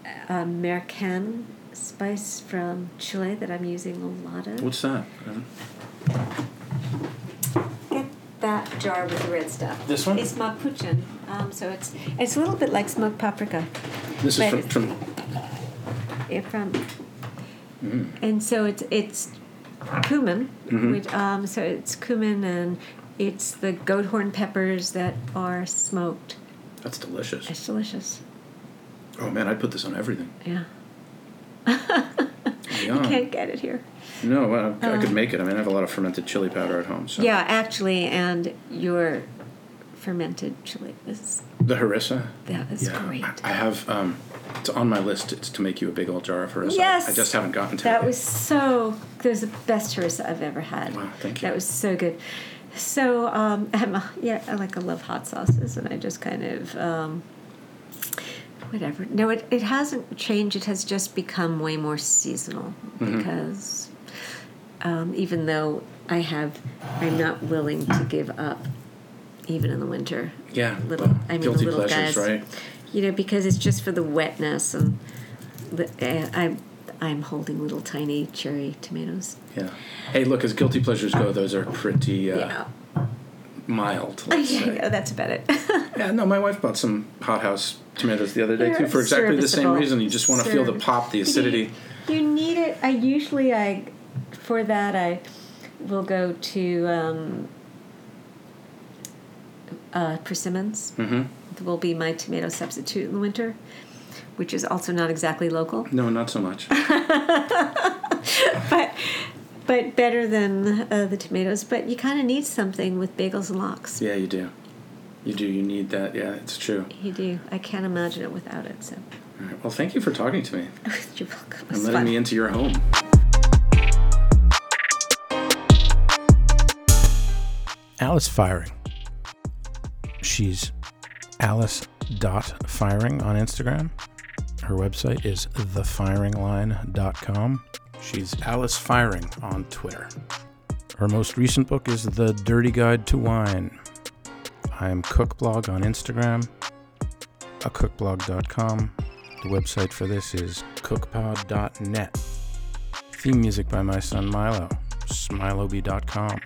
uh, American spice from Chile that I'm using a lot of. What's that? Um, that jar with the red stuff. This one? It's mapuchin. Um, so it's it's a little bit like smoked paprika. This is from, from from mm, and so it's it's cumin, Mhm. which um, so it's cumin and it's the goat horn peppers that are smoked. that's delicious. It's delicious. Oh man, I'd put this on everything. Yeah. You can't get it here. No, well, I, I could Um, make it. I mean, I have a lot of fermented chili powder at home. So Yeah, actually, and your fermented chili is the harissa. that is yeah, great. I, I have. Um, it's on my list. It's to make you a big old jar of harissa. Yes! I just haven't gotten to That it. That was so. That was the best harissa I've ever had. Wow, thank you. That was so good. So um, I'm a, yeah, I like I love hot sauces, and I just kind of um, whatever. No, it, it hasn't changed. It has just become way more seasonal Mm-hmm. because um, even though I have, I'm not willing to give up, even in the winter. Yeah, Little, I mean, guilty little pleasures, guys. right? You know, because it's just for the wetness and the, uh, I'm I'm holding little tiny cherry tomatoes. Yeah. Hey, look, as guilty pleasures go, those are pretty uh, yeah. Mild. Yeah, that's about it. Yeah, no, my wife bought some hothouse tomatoes the other day too They're for exactly the same reason. You just want to feel the pop, the acidity. You need it. I usually I for that I will go to um, uh, Persimmons. Mm-hmm. Will be my tomato substitute in the winter, which is also not exactly local, No, not so much. but but better than uh, the tomatoes. But you kind of need something with bagels and lox. yeah, you do. You do. You need that. Yeah, it's true. You do. I can't imagine it without it. So All right. Well, thank you for talking to me you're welcome. And letting fun. me into your home. Alice Feiring. She's Alice dot Feiring on Instagram. Her website is thefeiringline.com. She's Alice Feiring on Twitter. Her most recent book is The Dirty Guide to Wine. I'm Cookblog on Instagram, a cookblog.com. The website for this is cookpod.net. Theme music by my son Milo, smiloby.com.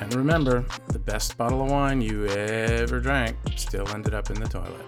And remember, the best bottle of wine you ever drank still ended up in the toilet.